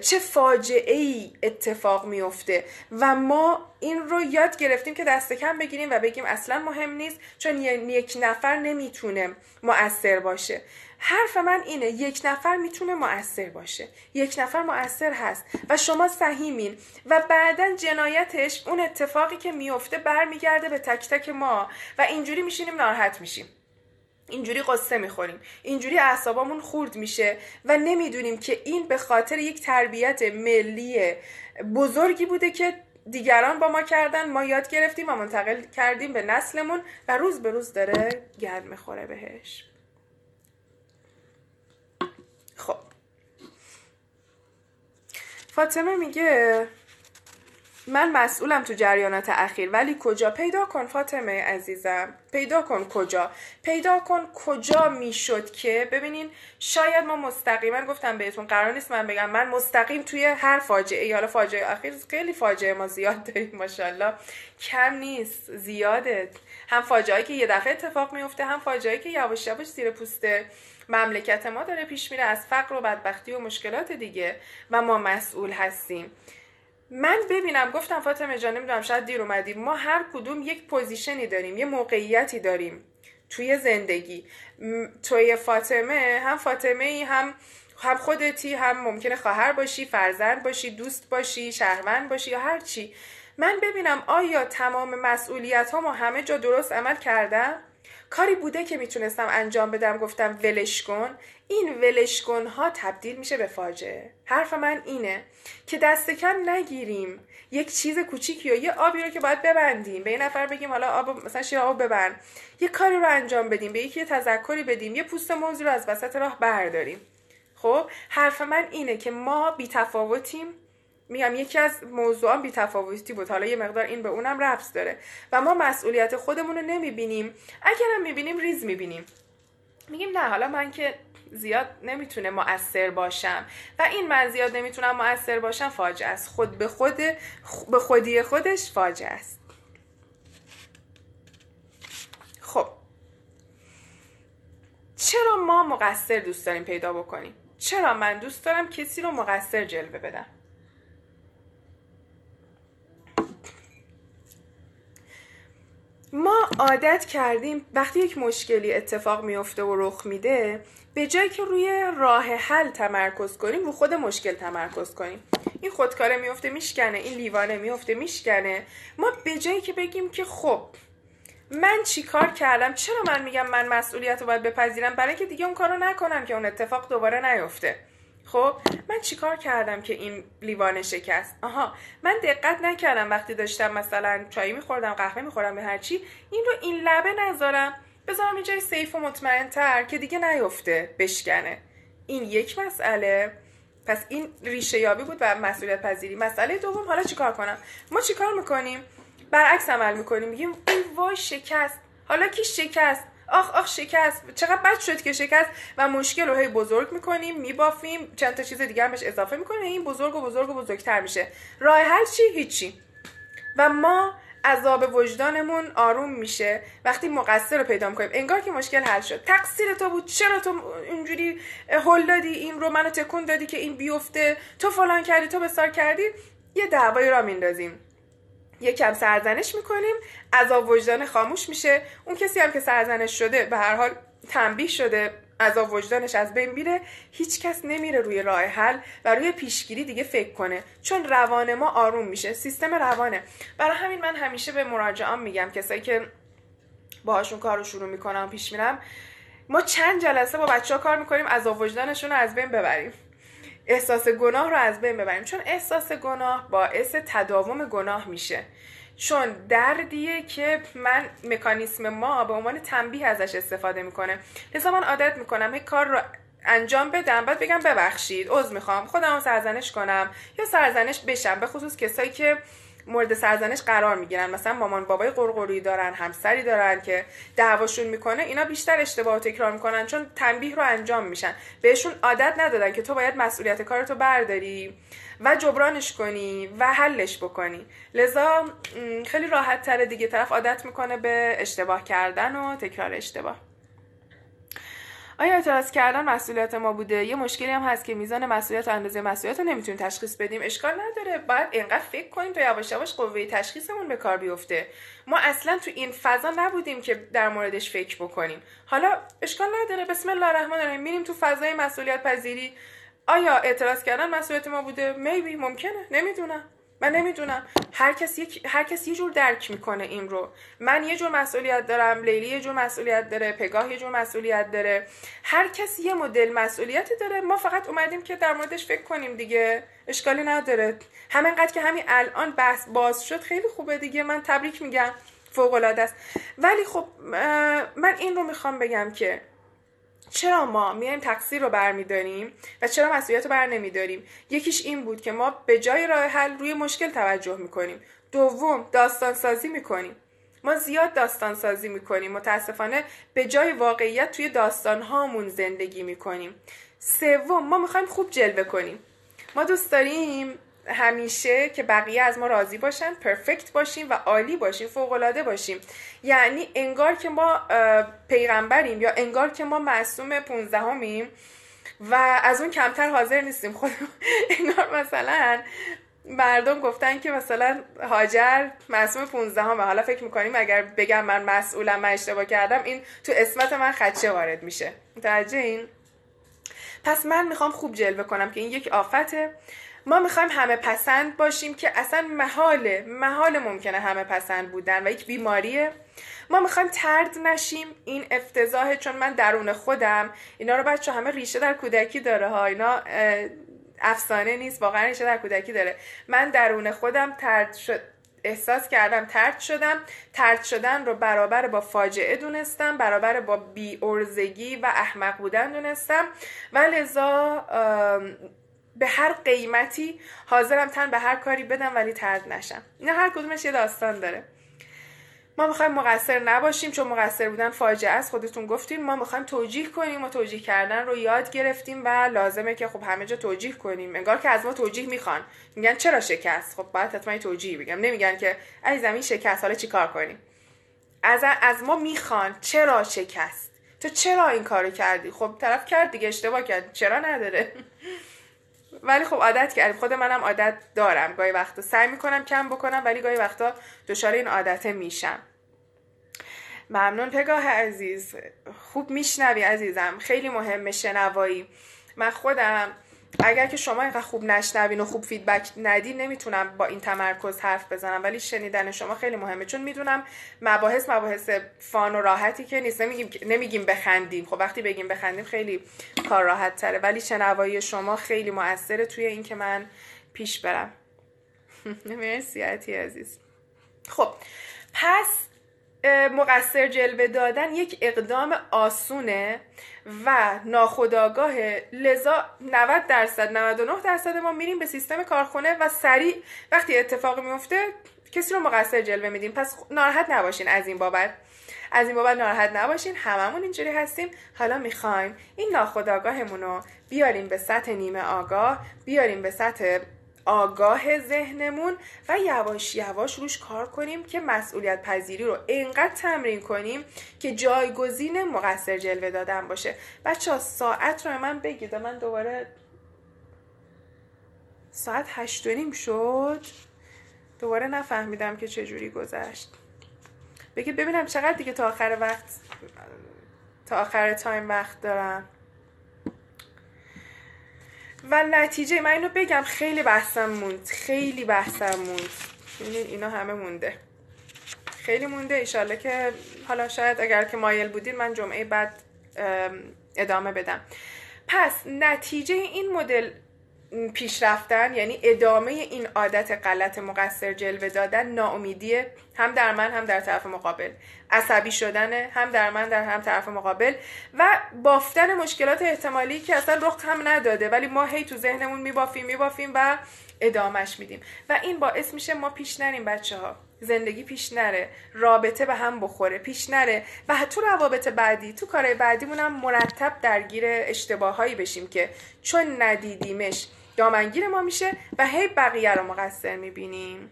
چه فاجعه ای اتفاق میفته و ما این رو یاد گرفتیم که دست کم بگیریم و بگیم اصلا مهم نیست چون یک نفر نمی‌تونه مؤثر باشه. حرف من اینه یک نفر می‌تونه مؤثر باشه. یک نفر مؤثر هست و شما سهیمین و بعدا جنایتش اون اتفاقی که میفته برمیگرده به تک تک ما و اینجوری میشینیم ناراحت میشیم. اینجوری قصه می‌خوریم. اینجوری اعصابمون خورد میشه و نمی‌دونیم که این به خاطر یک تربیت ملی بزرگی بوده که دیگران با ما کردن ما یاد گرفتیم و منتقل کردیم به نسلمون و روز به روز داره گرد می‌خوره بهش. خب. فاطمه میگه من مسئولم تو جریانات اخیر ولی کجا؟ پیدا کن فاطمه عزیزم. پیدا کن کجا؟ پیدا کن کجا می‌شد که؟ ببینین شاید ما مستقیما گفتم بهتون قرار نیست من بگم من مستقیم توی هر فاجعه یا فاجعه اخیر خیلی فاجعه ما زیاد داریم ماشاءالله. کم نیست زیاده. هم فاجعه که یه دفعه اتفاق میفته هم فاجعه که یواش یواش زیر پوسته. مملکت ما داره پیش میره از فقر و بدبختی و مشکلات دیگه و ما مسئول هستیم. من ببینم گفتم فاطمه جان نمی‌دونم شاید دیر اومدیم ما هر کدوم یک پوزیشنی داریم یه موقعیتی داریم توی زندگی. توی فاطمه هم فاطمه ای هم هم خودتی هم ممکنه خواهر باشی فرزند باشی دوست باشی شهروند باشی یا هر چی. من ببینم آیا تمام مسئولیت ها همه جا درست عمل کردم کاری بوده که می‌تونستم انجام بدم گفتم ولش کن. این ولش کن ها تبدیل میشه به فاجعه. حرف من اینه که دست کم نگیریم. یک چیز کوچیکی یا یه آبی رو که باید ببندیم. به یه نفر بگیم حالا آب مثلا شیر آب ببند. یه کاری رو انجام بدیم. به یکی یه تذکری بدیم. یه پوست موزی رو از وسط راه برداریم. خب حرف من اینه که ما بی تفاوتیم میگم یکی از موضوعان بی تفاوتی بود. حالا یه مقدار این به اونم رفت داره. و ما مسئولیت خودمون رو نمی‌بینیم. اگرم می‌بینیم ریز می‌بینیم. میگیم نه حالا من که زیاد نمی‌تونه مؤثر باشم. و این من زیاد نمی‌تونم مؤثر باشم فاجعه است. خود به خود به خودی خودش فاجعه است. خب. چرا ما مقصر دوست داریم پیدا بکنیم؟ چرا من دوست دارم کسی رو مقصر جلوه بدم؟ ما عادت کردیم وقتی یک مشکلی اتفاق میفته و رخ میده به جایی که روی راه حل تمرکز کنیم رو خود مشکل تمرکز کنیم. این خودکاره میفته میشکنه. این لیوانه میفته میشکنه. ما به جایی که بگیم که خب من چی کار کردم؟ چرا من میگم من مسئولیت رو باید بپذیرم؟ برای که دیگه اون کار رو نکنم که اون اتفاق دوباره نیفته. خب من چیکار کردم که این لیوان شکست؟ آها من دقت نکردم وقتی داشتم مثلا چای میخوردم قهوه میخوردم به هرچی این رو این لبه نذارم. بذارم یه جای سیف و مطمئن تر که دیگه نیفته بشکنه. این یک مسئله. پس این ریشه یابی بود و مسئولیت پذیری. مسئله دوم حالا چیکار کنم؟ ما چیکار می‌کنیم؟ برعکس عمل می‌کنیم. میگیم ای وای شکست. حالا کی شکست؟ آخ آخ شکست. چقدر بد شد که شکست و مشکل رو هی بزرگ می‌کنیم میبافیم چند تا چیز دیگه هم بهش اضافه می‌کنیم. این بزرگ و بزرگ و بزرگتر میشه. راه حل چی؟ هیچی. و ما عذاب وجدانمون آروم میشه. وقتی مقصر رو پیدا می‌کنیم. انگار که مشکل حل شد. تقصیر تو بود. چرا تو اینجوری هل دادی؟ این رو منو تکون دادی که این بیفته. تو فلان کردی تو بسار کردی. یه دعوایی را میندازیم. یکم سرزنش می‌کنیم عذاب وجدان خاموش میشه. اون کسی هم که سرزنش شده به هر حال تنبیه شده عذاب وجدانش از بین میره. هیچ کس نمیره روی راه حل و روی پیشگیری دیگه فکر کنه چون روان ما آروم میشه سیستم روانه. برای همین من همیشه به مراجعان میگم کسایی که باهاشون کار رو شروع می‌کنم پیش میرم ما چند جلسه با بچه ها کار می‌کنیم عذاب وجدانشون رو از بین ببریم. احساس گناه رو از بین ببریم. چون احساس گناه باعث تداوم گناه میشه. چون دردیه که من مکانیسم ما به عنوان تنبیه ازش استفاده می‌کنه. لذا من عادت می‌کنم یک کار رو انجام بدم بعد بگم ببخشید عذر می‌خوام خودم سرزنش کنم یا سرزنش بشم. به خصوص کسایی که مورد سرزنش قرار می‌گیرن. مثلا مامان بابای قرقری دارن همسری دارن که دعواشون می‌کنه اینا بیشتر اشتباه تکرار می‌کنن چون تنبیه رو انجام میشن. بهشون عادت ندادن که تو باید مسئولیت کارتو برداری و جبرانش کنی و حلش بکنی. لذا خیلی راحت تره دیگه طرف عادت می‌کنه به اشتباه کردن و تکرار اشتباه. آیا اعتراض کردن مسئولیت ما بوده؟ یه مشکلی هم هست که میزان مسئولیت و اندازه مسئولیت رو نمی‌تونیم تشخیص بدیم. اشکال نداره. باید اینقدر فکر کنیم تا یواش یواش قوه تشخیصمون به کار بیفته. ما اصلا تو این فضا نبودیم که در موردش فکر بکنیم. حالا اشکال نداره. بسم الله الرحمن الرحیم. میریم تو فضای مسئولیت پذیری. آیا اعتراض کردن مسئولیت ما بوده؟ میبی ممکنه. نمی‌دونم. من نمی‌دونم. هر کس یک هر کس یه جور درک می‌کنه این رو. من یه جور مسئولیت دارم لیلی یه جور مسئولیت داره پگاه یه جور مسئولیت داره. هر کس یه مدل مسئولیتی داره. ما فقط اومدیم که در موردش فکر کنیم دیگه. اشکالی نداره. همینقدر که همین الان بحث باز شد خیلی خوبه دیگه. من تبریک میگم. فوق العاده است. ولی خب من این رو می‌خوام بگم که چرا ما میایم تقصیر رو برمیداریم و چرا مسئولیت رو بر نمیداریم؟ یکیش این بود که ما به جای راه حل روی مشکل توجه می‌کنیم. دوم داستان سازی می‌کنیم. ما زیاد داستان سازی می‌کنیم. متاسفانه به جای واقعیت توی داستان هامون زندگی می‌کنیم. سوم ما می‌خوایم خوب جلوه کنیم. ما دوست داریم همیشه که بقیه از ما راضی باشن پرفکت باشیم و عالی باشیم فوقالعاده باشیم. یعنی انگار که ما پیغمبریم یا انگار که ما معصوم پونزدهمیم و از اون کمتر حاضر نیستیم. خود انگار مثلا مردم گفتن که مثلا هاجر معصوم 15 همه حالا فکر می‌کنیم اگر بگم من مسئولم من اشتباه کردم این تو اسمت من خدشه وارد میشه. متوجه این؟ پس من می‌خوام خوب جلوه کنم که این یک آفته. ما می‌خوایم همه پسند باشیم که اصلا محاله محال ممکنه همه پسند بودن و یک بیماریه. ما می‌خوایم ترد نشیم این افتضاحه چون من درون خودم اینا رو بچه همه ریشه در کودکی داره ها. اینا افسانه نیست واقعا ریشه در کودکی داره. من درون خودم ترد شد احساس کردم ترد شدم. ترد شدن رو برابر با فاجعه دونستم برابر با بی ارزگی و احمق بودن دونستم. و لذا به هر قیمتی حاضرم تن به هر کاری بدم ولی ترد نشم. نه هر کدومش یه داستان داره. ما می‌خوایم مقصر نباشیم چون مقصر بودن فاجعه است. خودتون گفتیم ما می‌خوایم توجیه کنیم و توجیه کردن رو یاد گرفتیم و لازمه که خب همه جا توجیه کنیم. انگار که از ما توجیه می‌خوان. میگن چرا شکست؟ خب باید حتما توجیه بگم. نمیگن که ای زمین شکست حالا چیکار کنیم؟ از از ما می‌خوان چرا شکست؟ تو چرا این کارو کردی؟ خب طرف کرد دیگه اشتباه کرد. چرا نداره؟ ولی خب عادت کردیم. خود منم عادت دارم. گاهی وقتا سعی می‌کنم کم بکنم ولی گاهی وقتا دچار این عادته میشم. ممنون پگاه عزیز. خوب میشنوی عزیزم. خیلی مهمه شنوایی. من خودم اگر که شما اینقدر خوب نشنوین و خوب فیدبک ندین نمی‌تونم با این تمرکز حرف بزنم. ولی شنیدن شما خیلی مهمه. چون می‌دونم مباحث مباحث فان و راحتی که نیست. نمیگیم نمیگیم بخندیم. خب وقتی بگیم بخندیم خیلی کار راحت تره ولی شنوایی شما خیلی موثره. توی اینکه من پیش برم. مرسی عزیز. خب پس مقصر جلوه دادن یک اقدام آسونه و ناخداگاه لذا 90 درصد 99 درصد ما میریم به سیستم کارخونه و سریع وقتی اتفاق میفته کسی رو مقصر جلوه میدیم. پس ناراحت نباشین از این بابت. از این بابت ناراحت نباشین. هممون اینجوری هستیم. حالا می‌خوایم این ناخداگاهمون رو بیاریم به سطح نیمه آگاه بیاریم به سطح آگاه ذهنمون و یواش یواش روش کار کنیم که مسئولیت پذیری رو اینقدر تمرین کنیم که جایگزین مقصر جلوه دادن باشه. بچه ها ساعت رو من بگید. من دوباره ساعت هشت نیم شد. دوباره نفهمیدم که چجوری گذشت. بگید ببینم چقدر دیگه تا آخر وقت تا آخر تایم وقت دارم. و نتیجه من اینو بگم خیلی بحثم موند. خیلی بحثم موند. ببینید اینا همه مونده. خیلی مونده. ایشالله که حالا شاید اگر که مایل بودین من جمعه بعد ادامه بدم. پس نتیجه این مدل پیش رفتن یعنی ادامه این عادت غلط مقصر جلوه دادن ناامیدیه. هم در من هم در طرف مقابل. عصبی شدن هم در من در هم طرف مقابل. و بافتن مشکلات احتمالی که اصلا رخ هم نداده ولی ما هی تو ذهنمون میبافیم میبافیم و ادامهش میدیم. و این باعث میشه ما پیش نریم بچه ها زندگی پیش نره. رابطه به هم بخوره. پیش نره. و تو روابط بعدی تو کارهای بعدیمون هم مرتب درگیر اشتباهایی بشیم که چون ندیدیمش دامنگیر ما میشه و هی بقیه رو مقصر می‌بینیم.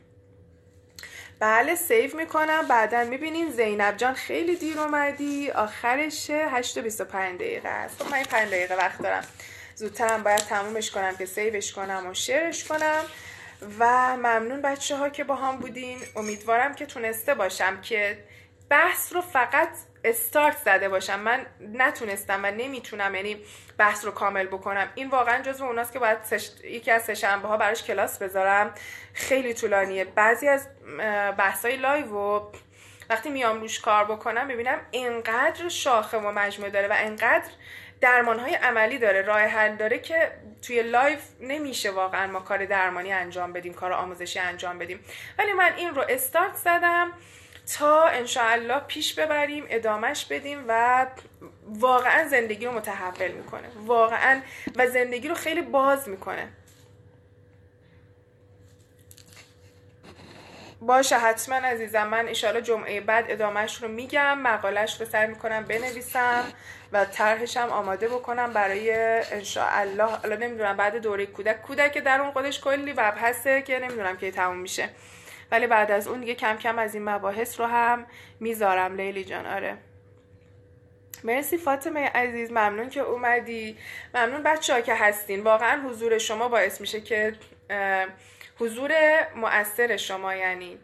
بله سیو می‌کنم. بعدا می‌بینیم زینب جان خیلی دیر اومدی. آخرش 8 و 25 دقیقه است. خب من 5 دقیقه وقت دارم. زودترم باید تمومش کنم که save ش کنم و شیرش کنم. و ممنون بچه ها که با هم بودین. امیدوارم که تونسته باشم که بحث رو فقط استارت زده باشم. من نتونستم و نمی‌تونم یعنی بحث رو کامل بکنم. این واقعا جزو اوناست که باید یکی از سهشنبه ها براش کلاس بذارم. خیلی طولانیه. بعضی از بحث های live و وقتی میام روش کار بکنم ببینم اینقدر شاخه و مجموعه داره و اینقدر درمان های عملی داره راه حل داره که توی live نمیشه واقعا ما کار درمانی انجام بدیم کار آموزشی انجام بدیم. ولی من این رو استارت زدم. تا انشاءالله پیش ببریم ادامش بدیم و واقعا زندگی رو متحول می‌کنه. واقعا. و زندگی رو خیلی باز می‌کنه. باشه حتما عزیزم. من ایشالا جمعه بعد ادامهش رو میگم مقالش رو سعی می‌کنم بنویسم و طرحشم آماده بکنم برای انشاءالله. حالا نمی‌دونم بعد دوره کودک. کودک در اون خودش کلی هسته که نمی‌دونم که تموم میشه. ولی بعد از اون دیگه کم کم از این مباحث رو هم می‌ذارم لیلی جان آره. مرسی فاطمه عزیز ممنون که اومدی. ممنون بچه ها که هستین. واقعا حضور شما باعث میشه که حضور مؤثر شما یعنی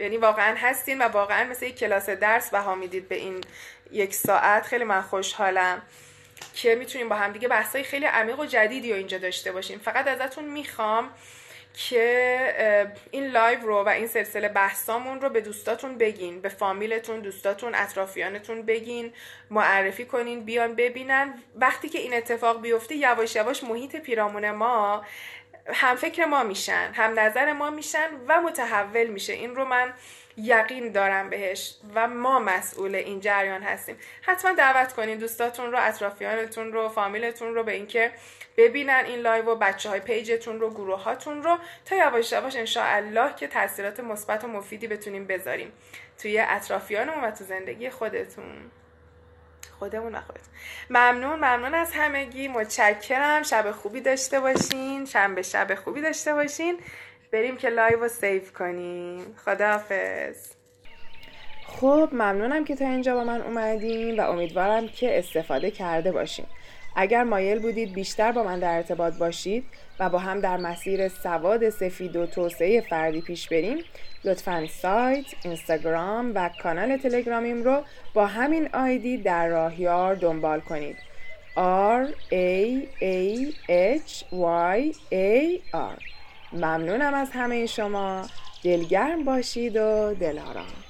یعنی واقعا هستین و واقعا مثل یک کلاس درس بها می‌دید به این یک ساعت. خیلی من خوشحالم که می‌تونیم با هم دیگه بحثای خیلی عمیق و جدیدی رو اینجا داشته باشیم. فقط ازتون می‌خوام که این live رو و این سلسله بحثامون رو به دوستاتون بگین به فامیلتون دوستاتون اطرافیانتون بگین معرفی کنین بیان ببینن. وقتی که این اتفاق بیفته یواش یواش محیط پیرامون ما هم فکر ما میشن هم نظر ما میشن و متحول میشه. این رو من یقین دارم بهش و ما مسئول این جریان هستیم. حتما دعوت کنین دوستاتون رو اطرافیانتون رو فامیلتون رو به اینکه ببینن این live و بچه های page تون رو گروه هاتون رو تا یواش یواش ایشالا که تاثیرات مثبت و مفیدی بتونیم بذاریم توی اطرافیانمون و تو زندگی خودتون. خودمون و ممنون ممنون از همگی. متشکرم. شب خوبی داشته باشین. شنبه شب خوبی داشته باشین. بریم که live رو save کنیم. خداحافظ. خب ممنونم که تا اینجا با من اومدین و امیدوارم که استفاده کرده باشین. اگر مایل بودید بیشتر با من در ارتباط باشید و با هم در مسیر سواد سفید و توسعه فردی پیش بریم لطفا سایت، اینستاگرام و کانال تلگرامیم رو با همین ID در راهیار دنبال کنید. R A A H Y A R ممنونم از همه شما. دلگرم باشید و دلارام.